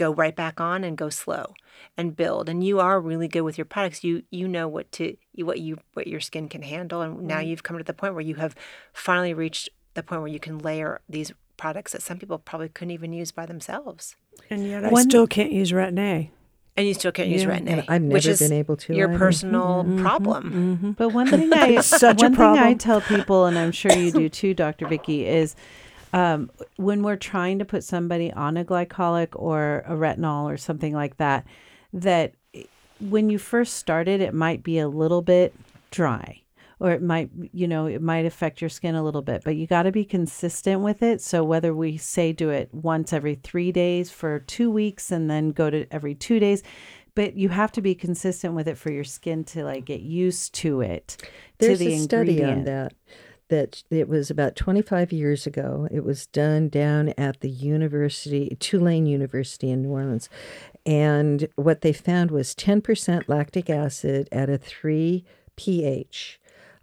[SPEAKER 4] go right back on and go slow and build. And you are really good with your products. You you know what to what you what your skin can handle. And now mm-hmm. you've come to the point where you have finally reached the point where you can layer these products that some people probably couldn't even use by themselves.
[SPEAKER 3] And yet I
[SPEAKER 1] When-
[SPEAKER 3] still can't use Retin A.
[SPEAKER 4] and you still can't use
[SPEAKER 3] Yeah,
[SPEAKER 4] retin
[SPEAKER 2] and
[SPEAKER 4] A,
[SPEAKER 2] I've
[SPEAKER 4] which
[SPEAKER 2] never
[SPEAKER 4] is
[SPEAKER 2] been able to
[SPEAKER 4] your
[SPEAKER 2] either.
[SPEAKER 4] personal mm-hmm, mm-hmm, problem mm-hmm.
[SPEAKER 1] But one thing I
[SPEAKER 3] such a
[SPEAKER 1] one thing I tell people, and I'm sure you do too, Dr. Vicky, is um, when we're trying to put somebody on a glycolic or a retinol or something like that, that eh, when you first started, it might be a little bit dry. Or it might, you know, it might affect your skin a little bit, but you got to be consistent with it. So whether we say do it once every three days for two weeks and then go to every two days, but you have to be consistent with it for your skin to like get used to it.
[SPEAKER 2] There's
[SPEAKER 1] to the
[SPEAKER 2] a study on that. That it was about 25 years ago. It was done down at the university, Tulane University in New Orleans. And what they found was 10% lactic acid at a 3 pH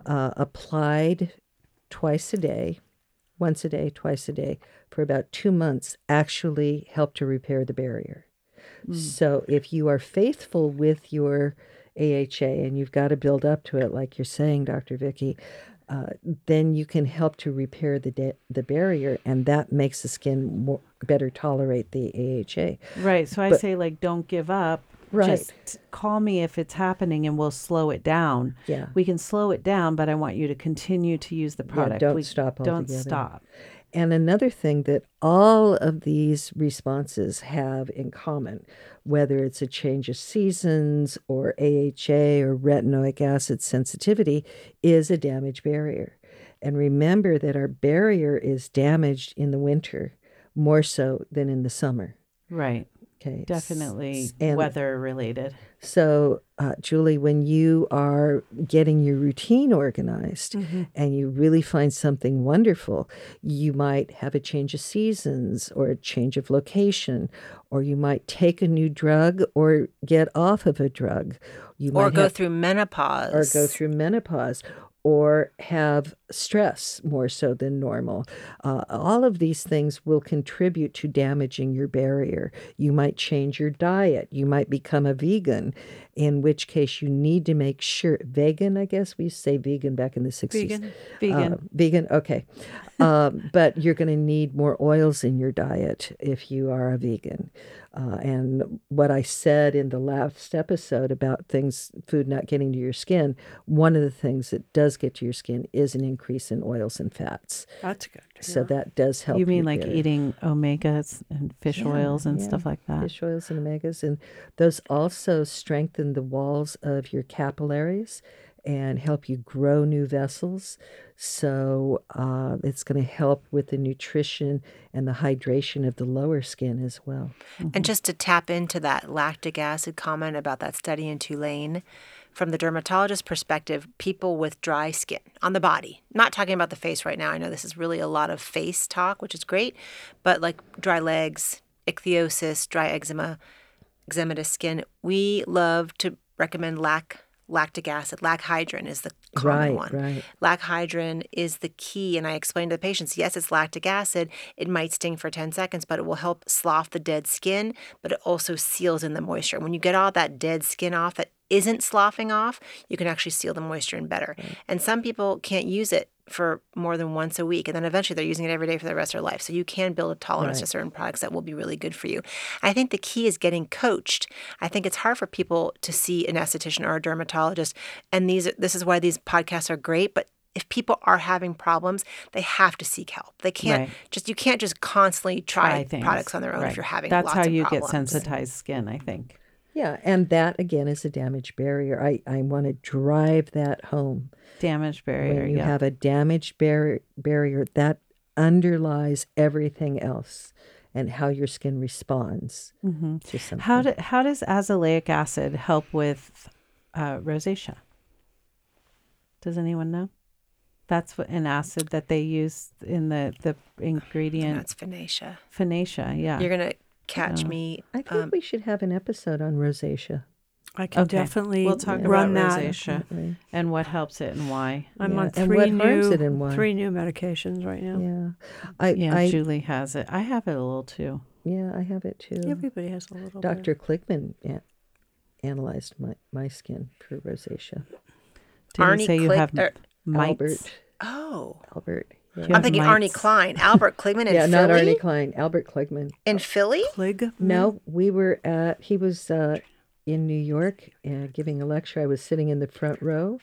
[SPEAKER 2] uh, applied twice a day, once a day, twice a day, for about two months actually helped to repair the barrier. So if you are faithful with your AHA and you've got to build up to it, like you're saying, Dr. Vicky, uh, then you can help to repair the da- the barrier, and that makes the skin more better tolerate the AHA.
[SPEAKER 1] Right. So I
[SPEAKER 2] But-
[SPEAKER 1] say like don't give up.
[SPEAKER 2] Right.
[SPEAKER 1] Just call me if it's happening and we'll slow it down.
[SPEAKER 2] Yeah.
[SPEAKER 1] We can slow it down, but I want you to continue to use the product.
[SPEAKER 2] don't
[SPEAKER 1] We-
[SPEAKER 2] stop
[SPEAKER 1] Don't stop.
[SPEAKER 2] And another thing that all of these responses have in common, whether it's a change of seasons or AHA or retinoic acid sensitivity, is a damaged barrier. And remember that our barrier is damaged in the winter more so than in the summer.
[SPEAKER 1] Right.
[SPEAKER 2] Okay.
[SPEAKER 1] Definitely
[SPEAKER 2] And-
[SPEAKER 1] weather related.
[SPEAKER 2] So, uh, Julie, when you are getting your routine organized and you really find something wonderful, you might have a change of seasons or a change of location, or you might take a new drug or get off of a drug. You
[SPEAKER 4] Or go
[SPEAKER 2] have-
[SPEAKER 4] through menopause.
[SPEAKER 2] or go through menopause or have stress more so than normal. Uh, all of these things will contribute to damaging your barrier. You might change your diet. You might become a vegan, in which case you need to make sure. Vegan, I guess we say vegan back in the 60s.
[SPEAKER 3] Vegan.
[SPEAKER 1] Vegan.
[SPEAKER 2] Uh, vegan, okay. um, but you're going to need more oils in your diet if you are a vegan. Uh, and what I said in the last episode about things, food not getting to your skin, one of the things that does get to your skin is an increase in oils and fats.
[SPEAKER 3] That's good.
[SPEAKER 2] So
[SPEAKER 3] hear.
[SPEAKER 2] that does help.
[SPEAKER 1] you mean
[SPEAKER 2] your
[SPEAKER 1] like
[SPEAKER 2] barrier.
[SPEAKER 1] eating omegas and fish
[SPEAKER 2] Yeah,
[SPEAKER 1] oils and
[SPEAKER 2] yeah.
[SPEAKER 1] stuff like that?
[SPEAKER 2] fish oils and omegas, and those also strengthen the walls of your capillaries and help you grow new vessels. So uh, it's going to help with the nutrition and the hydration of the lower skin as well.
[SPEAKER 4] And just to tap into that lactic acid comment about that study in Tulane, from the dermatologist perspective, people with dry skin on the body, not talking about the face right now. I know this is really a lot of face talk, which is great, but like dry legs, ichthyosis, dry eczema, eczematous skin, we love to recommend lac lactic acid. Lac-Hydrin is the common
[SPEAKER 2] Right,
[SPEAKER 4] one.
[SPEAKER 2] right.
[SPEAKER 4] Lac-Hydrin is the key. And I explained to the patients yes, it's lactic acid. It might sting for 10 seconds, but it will help slough the dead skin, but it also seals in the moisture. When you get all that dead skin off that isn't sloughing off, you can actually seal the moisture in better. And some people can't use it for more than once a week. And then eventually they're using it every day for the rest of their life. So you can build a tolerance to certain products that will be really good for you. I think the key is getting coached. I think it's hard for people to see an esthetician or a dermatologist. And these this is why these podcasts are great. But if people are having problems, they have to seek help. They can't
[SPEAKER 1] Right.
[SPEAKER 4] just you can't just constantly try,
[SPEAKER 1] Try
[SPEAKER 4] products on their own
[SPEAKER 1] Right.
[SPEAKER 4] if you're having
[SPEAKER 1] problems.
[SPEAKER 4] That's
[SPEAKER 1] how you
[SPEAKER 4] problems.
[SPEAKER 1] get sensitized skin, I think.
[SPEAKER 2] Yeah, and that again is a damaged barrier. I, I want to drive that home.
[SPEAKER 1] Damaged barrier.
[SPEAKER 2] when you
[SPEAKER 1] yeah.
[SPEAKER 2] have a damaged bar- barrier, that underlies everything else and how your skin responds to something.
[SPEAKER 1] How do, how does azelaic acid help with uh, rosacea? Does anyone know? That's what an acid that they use in the the ingredient
[SPEAKER 4] That's Finacea.
[SPEAKER 1] Finacea. Yeah.
[SPEAKER 4] You're gonna catch me.
[SPEAKER 2] I think
[SPEAKER 4] um,
[SPEAKER 2] we should have an episode on rosacea.
[SPEAKER 3] I can
[SPEAKER 1] Okay.
[SPEAKER 3] definitely
[SPEAKER 1] we'll talk
[SPEAKER 3] run
[SPEAKER 1] about
[SPEAKER 3] that.
[SPEAKER 1] rosacea and what helps it and why.
[SPEAKER 3] I'm
[SPEAKER 2] Yeah,
[SPEAKER 3] on
[SPEAKER 2] and
[SPEAKER 3] three
[SPEAKER 2] what
[SPEAKER 3] new
[SPEAKER 2] harms it and why.
[SPEAKER 3] three new medications right now.
[SPEAKER 2] Yeah, I,
[SPEAKER 1] Yeah,
[SPEAKER 2] I
[SPEAKER 1] Julie has it. I have it a little too.
[SPEAKER 2] yeah, I have it too.
[SPEAKER 3] Everybody has a little.
[SPEAKER 2] Dr. Kligman a- analyzed my, my skin for rosacea.
[SPEAKER 1] Did
[SPEAKER 4] Arnie
[SPEAKER 1] you say you have
[SPEAKER 4] er,
[SPEAKER 1] mites?
[SPEAKER 2] Albert,
[SPEAKER 4] Oh,
[SPEAKER 2] Albert. Yeah,
[SPEAKER 4] I'm thinking
[SPEAKER 1] mites?
[SPEAKER 4] Arnie Klein, Albert Kligman in
[SPEAKER 2] yeah
[SPEAKER 4] Philly.
[SPEAKER 2] not Arnie Klein, Albert Kligman.
[SPEAKER 4] In Philly?
[SPEAKER 3] Clig.
[SPEAKER 2] No, we were at, he was uh, in New York uh, giving a lecture. I was sitting in the front row.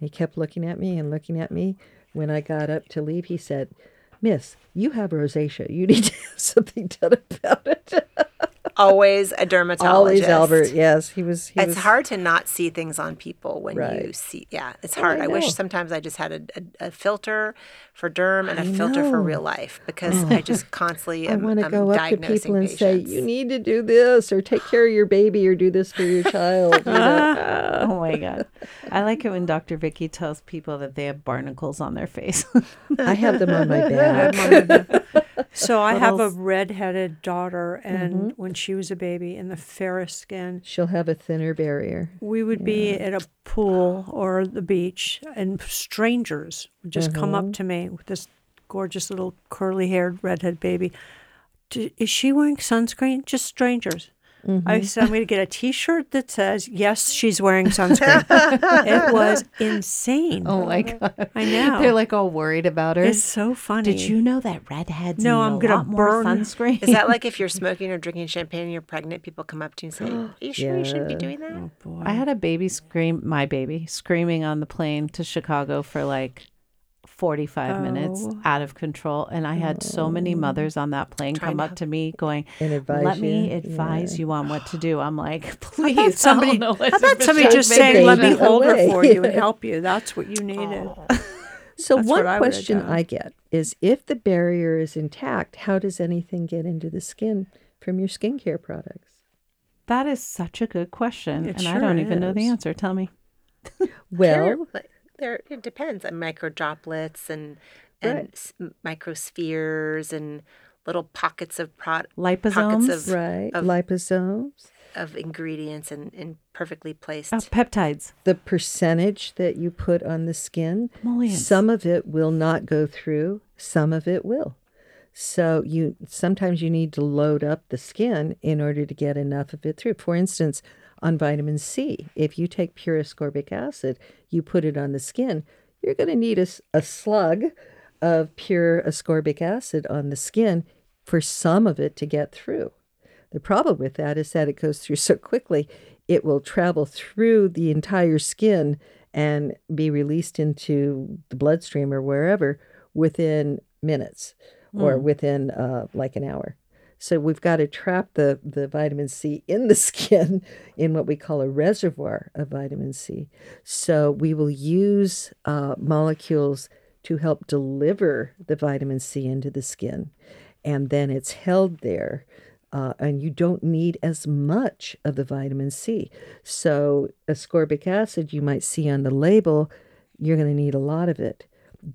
[SPEAKER 2] He kept looking at me and looking at me. When I got up to leave, he said, Miss, you have rosacea. You need to have something done about it.
[SPEAKER 4] Always a dermatologist.
[SPEAKER 2] Always Albert. Yes, he was. He
[SPEAKER 4] It's
[SPEAKER 2] was,
[SPEAKER 4] hard to not see things on people when you see. Yeah, it's
[SPEAKER 2] Oh,
[SPEAKER 4] hard.
[SPEAKER 2] I
[SPEAKER 4] I, wish sometimes I just had a, a, a filter for derm and a
[SPEAKER 2] I
[SPEAKER 4] filter for real life because I just constantly
[SPEAKER 2] I want to go up to people and
[SPEAKER 4] patients.
[SPEAKER 2] say, you need to do this or take care of your baby or do this for your child. you know?
[SPEAKER 1] oh my god. I like it when Dr. Vicky tells people that they have barnacles on their face.
[SPEAKER 2] I have them on my back.
[SPEAKER 3] So I have a
[SPEAKER 1] Littles.
[SPEAKER 3] redheaded daughter, and
[SPEAKER 2] Mm-hmm.
[SPEAKER 3] when she was a baby in the fairest skin,
[SPEAKER 2] She'll have a thinner barrier.
[SPEAKER 3] we would be at a pool or the beach, and strangers would just come
[SPEAKER 2] Mm-hmm.
[SPEAKER 3] up to me with this gorgeous little curly-haired redhead baby. Is she wearing sunscreen? Just strangers.
[SPEAKER 2] Mm-hmm.
[SPEAKER 3] I said, I'm going to get a T-shirt that says, "Yes, she's wearing sunscreen." it was insane.
[SPEAKER 1] oh my god.
[SPEAKER 3] I know.
[SPEAKER 1] They're like all worried about her.
[SPEAKER 3] it's so funny.
[SPEAKER 1] Did you know that redheads
[SPEAKER 3] No,
[SPEAKER 1] need
[SPEAKER 3] I'm
[SPEAKER 1] a
[SPEAKER 3] gonna
[SPEAKER 1] lot more
[SPEAKER 3] burn-
[SPEAKER 1] sunscreen?
[SPEAKER 4] Is that like if you're smoking or drinking champagne and you're pregnant, people come up to you and say, Are you sure you shouldn't be doing that?
[SPEAKER 3] Oh boy.
[SPEAKER 1] I had a baby scream, my baby, screaming on the plane to Chicago for like 45 minutes
[SPEAKER 3] Oh.
[SPEAKER 1] out of control. And I had so many oh. mothers on that plane
[SPEAKER 4] Trying
[SPEAKER 1] come
[SPEAKER 4] to
[SPEAKER 1] up to me going,
[SPEAKER 2] And advise
[SPEAKER 1] Let me advise
[SPEAKER 2] Yeah.
[SPEAKER 1] you on what to do. I'm like, please.
[SPEAKER 3] thought somebody,
[SPEAKER 1] I, don't know
[SPEAKER 3] I thought somebody just
[SPEAKER 1] should
[SPEAKER 3] saying, "Let me hold her for you and help you." That's what you needed.
[SPEAKER 2] So
[SPEAKER 3] That's
[SPEAKER 2] one
[SPEAKER 3] I
[SPEAKER 2] question. I get is if the barrier is intact, how does anything get into the skin from your skincare products?
[SPEAKER 1] That is such a good question,
[SPEAKER 3] It
[SPEAKER 1] and I don't even know the answer. Tell me.
[SPEAKER 2] Well,
[SPEAKER 4] There, there it depends on micro droplets and and
[SPEAKER 2] Right.
[SPEAKER 4] s- microspheres and little pockets of prod,
[SPEAKER 1] Liposomes.
[SPEAKER 4] pockets of,
[SPEAKER 2] right,
[SPEAKER 4] of,
[SPEAKER 2] liposomes.
[SPEAKER 4] of ingredients and, and perfectly placed.
[SPEAKER 1] Oh, peptides.
[SPEAKER 2] the percentage that you put on the skin,
[SPEAKER 1] Emollients.
[SPEAKER 2] some of it will not go through, some of it will. So you sometimes you need to load up the skin in order to get enough of it through. For instance, on vitamin C, if you take pure ascorbic acid, you put it on the skin, you're going to need a slug of pure ascorbic acid on the skin for some of it to get through. The problem with that is that it goes through so quickly, it will travel through the entire skin and be released into the bloodstream or wherever within minutes or within uh, like an hour. So we've got to trap the, the vitamin C in the skin in what we call a reservoir of vitamin C. So we will use uh, molecules to help deliver the vitamin C into the skin. And then it's held there. Uh, and you don't need as much of the vitamin C. So, ascorbic acid, you might see on the label, you're going to need a lot of it.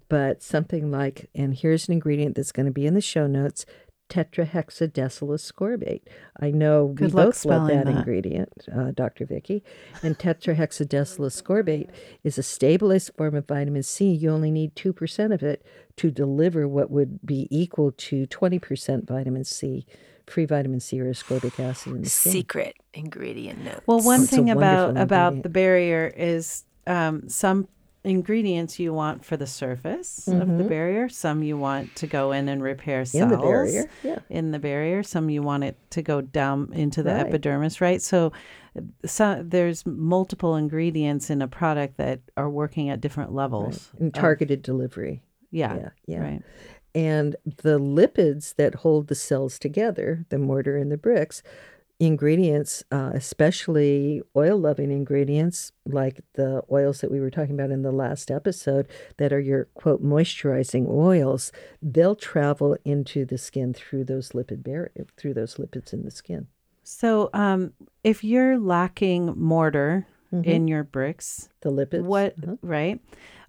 [SPEAKER 2] But something like, and here's an ingredient that's going to be in the show notes tetrahexadecyl ascorbate. I know
[SPEAKER 1] Good
[SPEAKER 2] we both love that,
[SPEAKER 1] that.
[SPEAKER 2] ingredient, uh, Dr. Vicky. And tetrahexadecyl ascorbate is a stabilized form of vitamin C. You only need 2% of it to deliver what would be equal to 20% vitamin C, free vitamin C or ascorbic acid in the skin.
[SPEAKER 4] secret ingredient notes.
[SPEAKER 1] Well, one
[SPEAKER 2] It's a
[SPEAKER 1] thing about about
[SPEAKER 2] ingredient.
[SPEAKER 1] the barrier is um, some ingredients you want for the surface of the barrier. Some you want to go in and repair cells
[SPEAKER 2] Mm-hmm. In the barrier, yeah.
[SPEAKER 1] in the barrier. Some you want it to go down into the
[SPEAKER 2] Right.
[SPEAKER 1] epidermis, right? So, so there's multiple ingredients in a product that are working at different levels.
[SPEAKER 2] And targeted delivery.
[SPEAKER 1] Yeah,
[SPEAKER 2] Yeah, yeah.
[SPEAKER 1] right.
[SPEAKER 2] And the lipids that hold the cells together, the mortar and the bricks, ingredients, uh, especially oil loving ingredients like the oils that we were talking about in the last episode, that are your quote moisturizing oils, they'll travel into the skin through those lipid barrier, through those lipids in the skin.
[SPEAKER 1] So, um, if you're lacking mortar in your bricks,
[SPEAKER 2] The lipids.
[SPEAKER 1] what
[SPEAKER 2] uh-huh.
[SPEAKER 1] right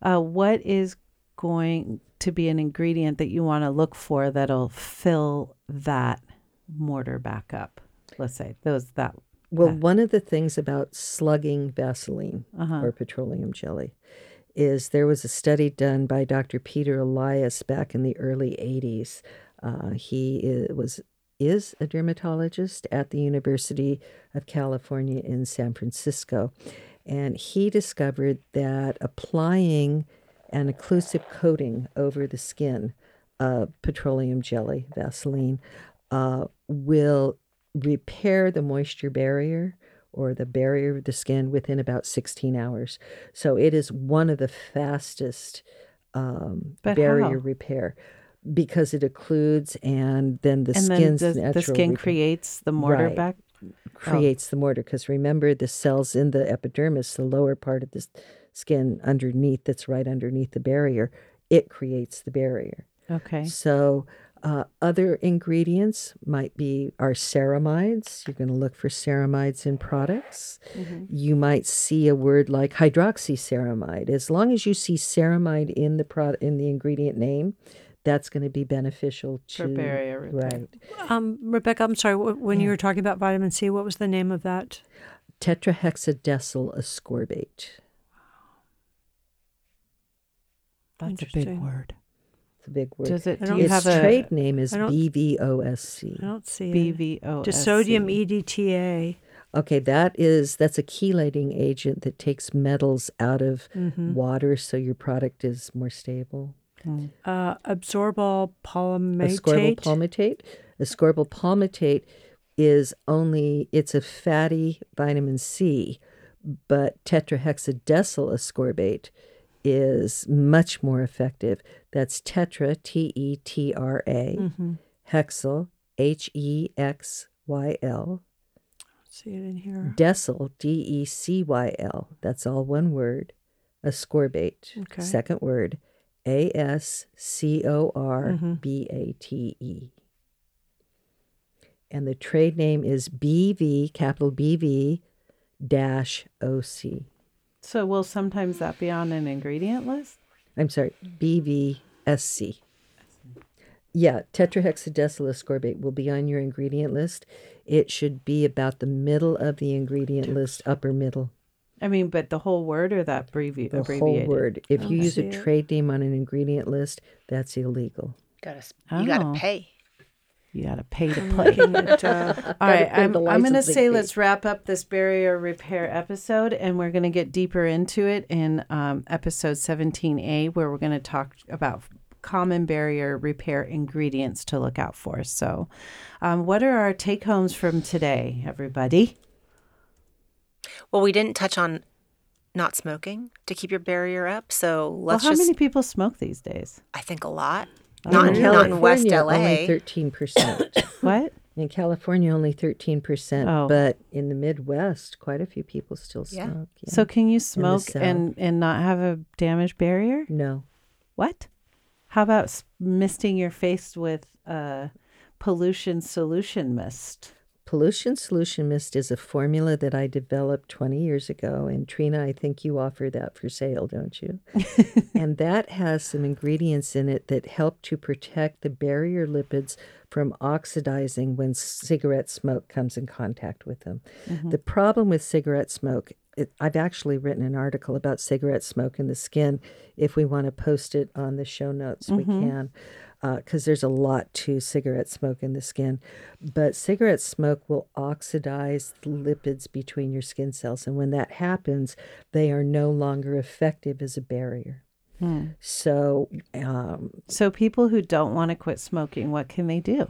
[SPEAKER 1] uh, what is going to be an ingredient that you want to look for that'll fill that mortar back up let's say those that
[SPEAKER 2] Well, one of the things about slugging Vaseline
[SPEAKER 1] Uh-huh.
[SPEAKER 2] or petroleum jelly is there was a study done by Dr. Peter Elias back in the early 80s. Uh, he i- was is a dermatologist at the University of California in San Francisco, and he discovered that applying an occlusive coating over the skin of petroleum jelly, Vaseline, uh, will repair the moisture barrier or the barrier of the skin within about 16 hours. So it is one of the fastest um, barrier
[SPEAKER 1] how?
[SPEAKER 2] repair because it occludes and then the
[SPEAKER 1] and then
[SPEAKER 2] skin's
[SPEAKER 1] the, the skin
[SPEAKER 2] repair
[SPEAKER 1] creates the mortar
[SPEAKER 2] Right.
[SPEAKER 1] back
[SPEAKER 2] creates the mortar because remember the cells in the epidermis the lower part of the skin underneath that's right underneath the barrier it creates the barrier
[SPEAKER 1] okay
[SPEAKER 2] so uh, other ingredients might be our ceramides. You're going to look for ceramides in products. You might see a word like hydroxyceramide. As long as you see ceramide in the product in the ingredient name, that's going to be beneficial to
[SPEAKER 1] For barrier repair.
[SPEAKER 2] right.
[SPEAKER 3] Um, Rebecca, I'm sorry. wh- When you were talking about vitamin C, what was the name of that?
[SPEAKER 2] Tetrahexadecyl ascorbate.
[SPEAKER 1] that's a big word
[SPEAKER 2] It's a big word.
[SPEAKER 1] does it
[SPEAKER 3] I
[SPEAKER 1] do
[SPEAKER 3] don't-
[SPEAKER 1] you
[SPEAKER 2] its
[SPEAKER 1] have a
[SPEAKER 2] trade name is
[SPEAKER 3] I
[SPEAKER 2] BVOSC.
[SPEAKER 3] I don't see it.
[SPEAKER 1] bvo
[SPEAKER 3] Disodium EDTA.
[SPEAKER 2] Okay, that is that's a chelating agent that takes metals out of
[SPEAKER 3] Mm-hmm.
[SPEAKER 2] water so your product is more stable.
[SPEAKER 3] Uh, absorbal
[SPEAKER 2] Ascorbyl
[SPEAKER 3] palmitate.
[SPEAKER 2] palmitate. Ascorbyl palmitate is only it's a fatty vitamin C, but tetrahexadecyl ascorbate is much more effective. That's tetra T E T R A,
[SPEAKER 3] Mm-hmm.
[SPEAKER 2] hexyl H E X Y L,
[SPEAKER 3] see it in here.
[SPEAKER 2] Decyl, D E C Y L. That's all one word. Ascorbate.
[SPEAKER 3] Okay.
[SPEAKER 2] Second word. A S C O R B A T E. and the trade name is BV, capital BV dash OC.
[SPEAKER 1] So will sometimes that be on an ingredient list?
[SPEAKER 2] I'm sorry, BVSC. Yeah, tetrahexadecyl ascorbate will be on your ingredient list. It should be about the middle of the ingredient list, upper middle,
[SPEAKER 1] I mean, but the whole word or that abbrevi-
[SPEAKER 2] the
[SPEAKER 1] abbreviated?
[SPEAKER 2] whole word. If oh, you use a trade name on an ingredient list, that's illegal.
[SPEAKER 4] Gotta, s- you gotta
[SPEAKER 1] Oh.
[SPEAKER 4] pay.
[SPEAKER 1] You got to pay to play.
[SPEAKER 3] looking at, uh,
[SPEAKER 1] All right, I'm, I'm going to say
[SPEAKER 2] fee.
[SPEAKER 1] let's wrap up this barrier repair episode, and we're going to get deeper into it in um, episode 17A, where we're going to talk about common barrier repair ingredients to look out for. So, um, what are our take homes from today, everybody?
[SPEAKER 4] Well, we didn't touch on not smoking to keep your barrier up. So let's
[SPEAKER 1] well, how
[SPEAKER 4] just,
[SPEAKER 1] many people smoke these days?
[SPEAKER 4] I think a lot. Not,
[SPEAKER 1] really?
[SPEAKER 4] in, not in West
[SPEAKER 2] California,
[SPEAKER 4] LA.
[SPEAKER 2] Only thirteen percent.
[SPEAKER 1] What?
[SPEAKER 2] in California, only thirteen percent.
[SPEAKER 1] Oh.
[SPEAKER 2] But in the Midwest, quite a few people still smoke. Yeah.
[SPEAKER 1] So, can you smoke and, and not have a damage barrier?
[SPEAKER 2] no,
[SPEAKER 1] What? How about misting your face with uh, pollution solution mist?
[SPEAKER 2] Pollution solution mist is a formula that I developed twenty years ago, and Trina, I think you offer that for sale, don't you? and that has some ingredients in it that help to protect the barrier lipids from oxidizing when cigarette smoke comes in contact with them. Mm-hmm. The problem with cigarette smoke, it, I've actually written an article about cigarette smoke in the skin. If we want to post it on the show notes, we mm-hmm. can, because there's a lot to cigarette smoke in the skin. But cigarette smoke will oxidize the lipids between your skin cells. And when that happens, they are no longer effective as a barrier. So um,
[SPEAKER 1] So, people who don't want to quit smoking, what can they do?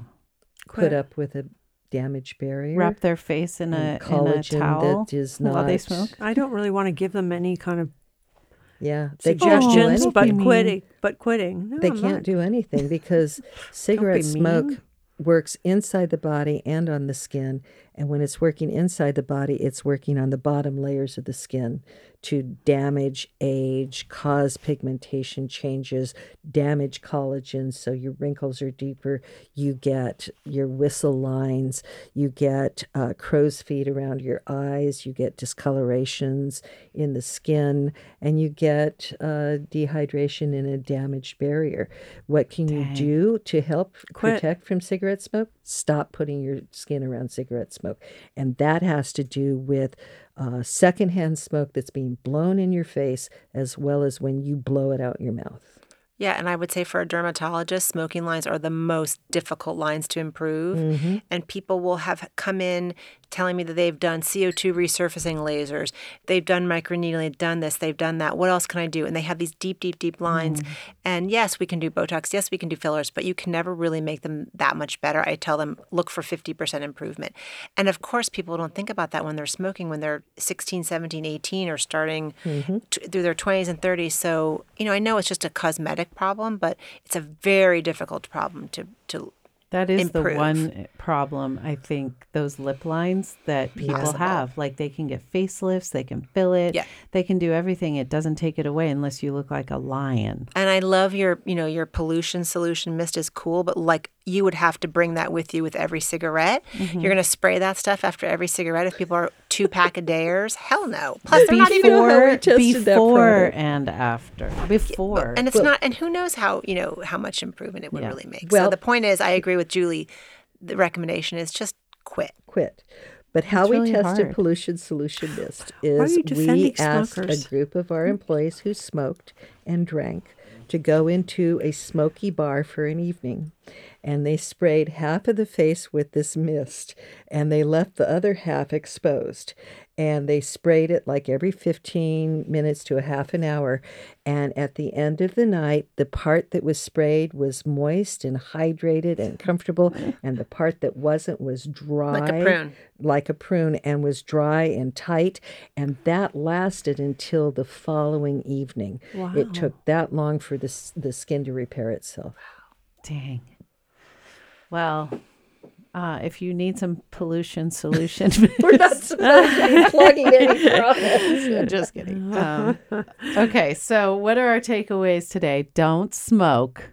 [SPEAKER 2] put up with a damaged barrier.
[SPEAKER 1] Wrap their face in a,
[SPEAKER 2] and
[SPEAKER 1] in a towel
[SPEAKER 2] that is
[SPEAKER 1] while they smoke?
[SPEAKER 3] I don't really want to give them any kind of
[SPEAKER 2] Yeah, they
[SPEAKER 3] suggestions, but
[SPEAKER 1] be
[SPEAKER 3] quitting, but quitting. No,
[SPEAKER 2] they
[SPEAKER 3] I'm
[SPEAKER 2] can't
[SPEAKER 3] not.
[SPEAKER 2] do anything because cigarette smoke works inside the body and on the skin. And when it's working inside the body, it's working on the bottom layers of the skin to damage, age, cause pigmentation changes, damage collagen. So your wrinkles are deeper. You get your whistle lines. You get uh, crow's feet around your eyes. You get discolorations in the skin. And you get uh, dehydration in a damaged barrier. What can you do to help
[SPEAKER 3] Quit.
[SPEAKER 2] protect from cigarette smoke? Stop putting your skin around cigarette smoke. And that has to do with uh, secondhand smoke that's being blown in your face as well as when you blow it out your mouth.
[SPEAKER 4] Yeah, and I would say for a dermatologist, smoking lines are the most difficult lines to improve.
[SPEAKER 2] Mm-hmm.
[SPEAKER 4] And people will have come in telling me that they've done CO2 resurfacing lasers, they've done microneedling, done this, they've done that. What else can I do? And they have these deep, deep, deep lines.
[SPEAKER 2] Mm.
[SPEAKER 4] And yes, we can do Botox. Yes, we can do fillers, but you can never really make them that much better. I tell them look for 50% improvement. And of course, people don't think about that when they're smoking, when they're 16, 17, 18, or starting
[SPEAKER 2] Mm-hmm.
[SPEAKER 4] t- through their 20s and 30s. So, you know, I know it's just a cosmetic problem, but it's a very difficult problem to, to
[SPEAKER 1] That is
[SPEAKER 4] improve.
[SPEAKER 1] the one problem I think those lip lines that people
[SPEAKER 4] Possible.
[SPEAKER 1] have. Like they can get facelifts, they can fill it,
[SPEAKER 4] Yeah.
[SPEAKER 1] they can do everything. It doesn't take it away unless you look like a lion.
[SPEAKER 4] And I love your, you know, your pollution solution mist is cool, but like you would have to bring that with you with every cigarette.
[SPEAKER 1] Mm-hmm.
[SPEAKER 4] You're going to spray that stuff after every cigarette if people are two pack a dayers. Hell no. Plus, they're not even.
[SPEAKER 2] know how
[SPEAKER 1] Before,
[SPEAKER 2] that
[SPEAKER 1] before and after. Before.
[SPEAKER 4] And it's not, and who knows how, you know, how much improvement it would
[SPEAKER 1] Yeah.
[SPEAKER 4] really make.
[SPEAKER 2] Well-
[SPEAKER 4] so the point is, I agree with Julie. The recommendation is just quit.
[SPEAKER 2] Quit. But how
[SPEAKER 1] It's
[SPEAKER 2] we
[SPEAKER 1] really
[SPEAKER 2] tested
[SPEAKER 1] hard.
[SPEAKER 2] pollution solution mist is
[SPEAKER 3] you defending
[SPEAKER 2] we asked a group of our employees who smoked and drank to go into a smoky bar for an evening. And they sprayed half of the face with this mist and they left the other half exposed. And they sprayed it like every 15 minutes to a half an hour. And at the end of the night, the part that was sprayed was moist and hydrated and comfortable. And the part that wasn't was dry
[SPEAKER 4] Like a prune.
[SPEAKER 2] like a prune and was dry and tight and that lasted until the following evening it took that long for the, the skin to repair itself Wow.
[SPEAKER 1] Dang. Well, uh, if you need some pollution solution,
[SPEAKER 2] we're not supposed to be plugging any products
[SPEAKER 1] just kidding. Um, okay, so what are our takeaways today? Don't smoke.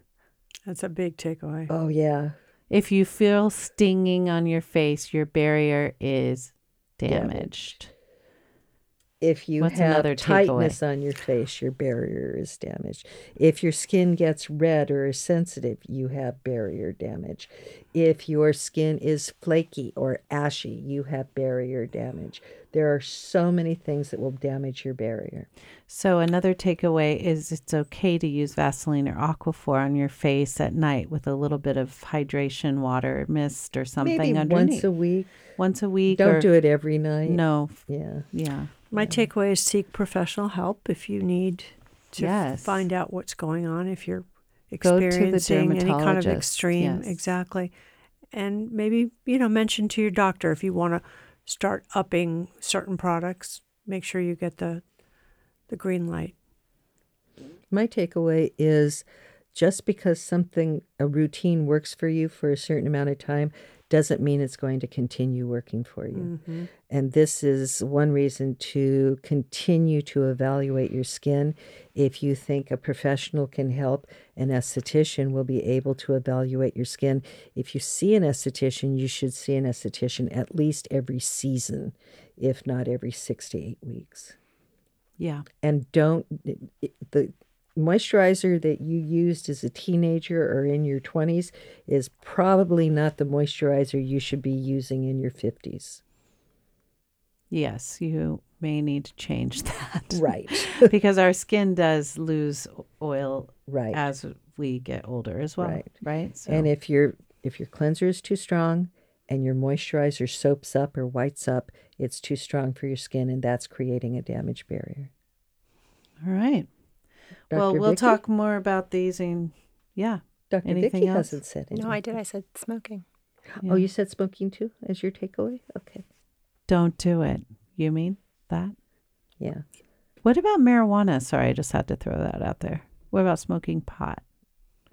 [SPEAKER 3] That's a big takeaway.
[SPEAKER 2] oh yeah
[SPEAKER 1] If you feel stinging on your face, your barrier is damaged.
[SPEAKER 2] If you
[SPEAKER 1] What's
[SPEAKER 2] have tightness on your face, your barrier is damaged. If your skin gets red or is sensitive, you have barrier damage. If your skin is flaky or ashy, you have barrier damage. There are so many things that will damage your barrier.
[SPEAKER 1] So another takeaway is it's okay to use Vaseline or Aquaphor on your face at night with a little bit of hydration water, mist, or something
[SPEAKER 2] Maybe
[SPEAKER 1] underneath.
[SPEAKER 2] once a week.
[SPEAKER 1] Once a week.
[SPEAKER 2] Don't do it every night.
[SPEAKER 1] No.
[SPEAKER 2] Yeah.
[SPEAKER 1] Yeah.
[SPEAKER 3] My takeaway is seek professional help if you need to
[SPEAKER 1] Yes.
[SPEAKER 3] find out what's going on, if you're
[SPEAKER 1] Go to the
[SPEAKER 3] experiencing any kind of extreme.
[SPEAKER 1] yes.
[SPEAKER 3] Exactly. And maybe, you know, mention to your doctor if you want to start upping certain products, make sure you get the the green light.
[SPEAKER 2] My takeaway is just because something, a routine works for you for a certain amount of time, doesn't mean it's going to continue working for you. Mm-hmm. And this is one reason to continue to evaluate your skin. If you think a professional can help, an esthetician will be able to evaluate your skin. If you see an esthetician, you should see an esthetician at least every season, if not every six to eight weeks
[SPEAKER 1] Yeah.
[SPEAKER 2] and don't the moisturizer that you used as a teenager or in your 20s is probably not the moisturizer you should be using in your 50s.
[SPEAKER 1] Yes, you may need to change that.
[SPEAKER 2] Right.
[SPEAKER 1] because our skin does lose oil
[SPEAKER 2] Right.
[SPEAKER 1] as we get older as well.
[SPEAKER 2] Right.
[SPEAKER 1] Right. So,
[SPEAKER 2] And if your if your cleanser is too strong and your moisturizer soaps up or whites up, it's too strong for your skin and that's creating a damage barrier.
[SPEAKER 1] all right. Well, we'll
[SPEAKER 2] Vicky?
[SPEAKER 1] talk more about these and yeah.
[SPEAKER 2] Dr.
[SPEAKER 1] anything
[SPEAKER 2] Vicky
[SPEAKER 1] else?
[SPEAKER 2] hasn't said anything.
[SPEAKER 4] No, I did. I said smoking.
[SPEAKER 2] Oh, you said smoking too as your takeaway? Okay.
[SPEAKER 1] Don't do it. You mean that?
[SPEAKER 2] Yeah.
[SPEAKER 1] What about marijuana? Sorry, I just had to throw that out there. What about smoking pot?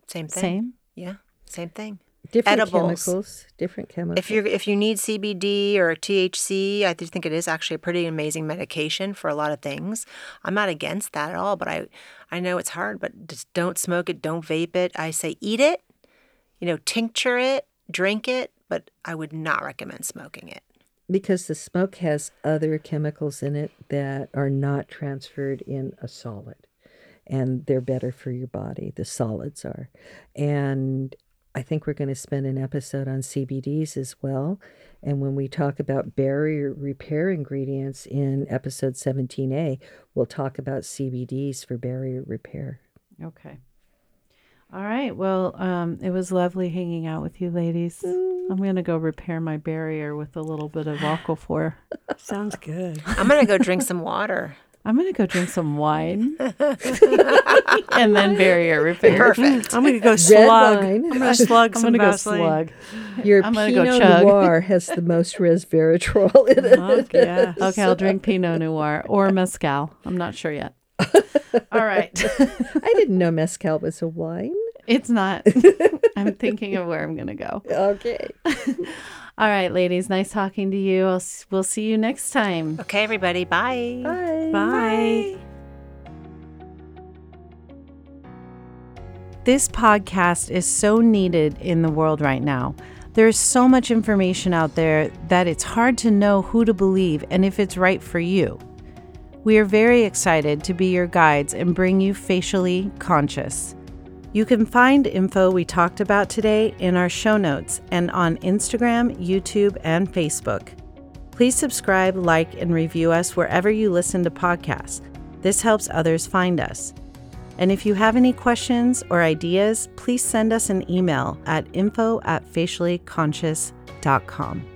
[SPEAKER 4] Same thing.
[SPEAKER 1] Same?
[SPEAKER 4] Yeah, same thing.
[SPEAKER 2] Different
[SPEAKER 4] Edibles.
[SPEAKER 2] chemicals, different chemicals.
[SPEAKER 4] If you if you need CBD or THC, I think it is actually a pretty amazing medication for a lot of things. I'm not against that at all, but I I know it's hard, but just don't smoke it, don't vape it. I say eat it, you know, tincture it, drink it, but I would not recommend smoking it.
[SPEAKER 2] because the smoke has other chemicals in it that are not transferred in a solid and they're better for your body the solids are and i think we're going to spend an episode on cbds as well and when we talk about barrier repair ingredients in episode 17a we'll talk about cbds for barrier repair
[SPEAKER 1] Okay. All right. Well, um, it was lovely hanging out with you ladies. I'm going to go repair my barrier with a little bit of Aquaphor.
[SPEAKER 3] Sounds good.
[SPEAKER 4] I'm gonna go drink some water.
[SPEAKER 1] I'm going to go drink some wine and then barrier repair.
[SPEAKER 4] Perfect.
[SPEAKER 3] I'm going to go slug. I'm going to slug
[SPEAKER 1] I'm
[SPEAKER 3] some
[SPEAKER 1] going to go slug.
[SPEAKER 2] your
[SPEAKER 1] I'm gonna go
[SPEAKER 2] pinot
[SPEAKER 1] chug.
[SPEAKER 2] noir has the most resveratrol in it
[SPEAKER 3] Oh, yes.
[SPEAKER 1] Okay, I'll drink Pinot Noir or Mezcal. I'm not sure yet. All right.
[SPEAKER 2] i didn't know mezcal was a wine
[SPEAKER 1] It's not. I'm thinking of where I'm going to go.
[SPEAKER 2] okay
[SPEAKER 1] All right, ladies. Nice talking to you. I'll, we'll see you next time.
[SPEAKER 4] Okay, everybody. Bye.
[SPEAKER 2] bye
[SPEAKER 3] Bye.
[SPEAKER 1] This podcast is so needed in the world right now. There's so much information out there that it's hard to know who to believe and if it's right for you. We are very excited to be your guides and bring you facially conscious. You can find info we talked about today in our show notes and on Instagram, YouTube, and Facebook. Please subscribe, like, and review us wherever you listen to podcasts. This helps others find us. And if you have any questions or ideas, please send us an email at info at faciallyconscious.com.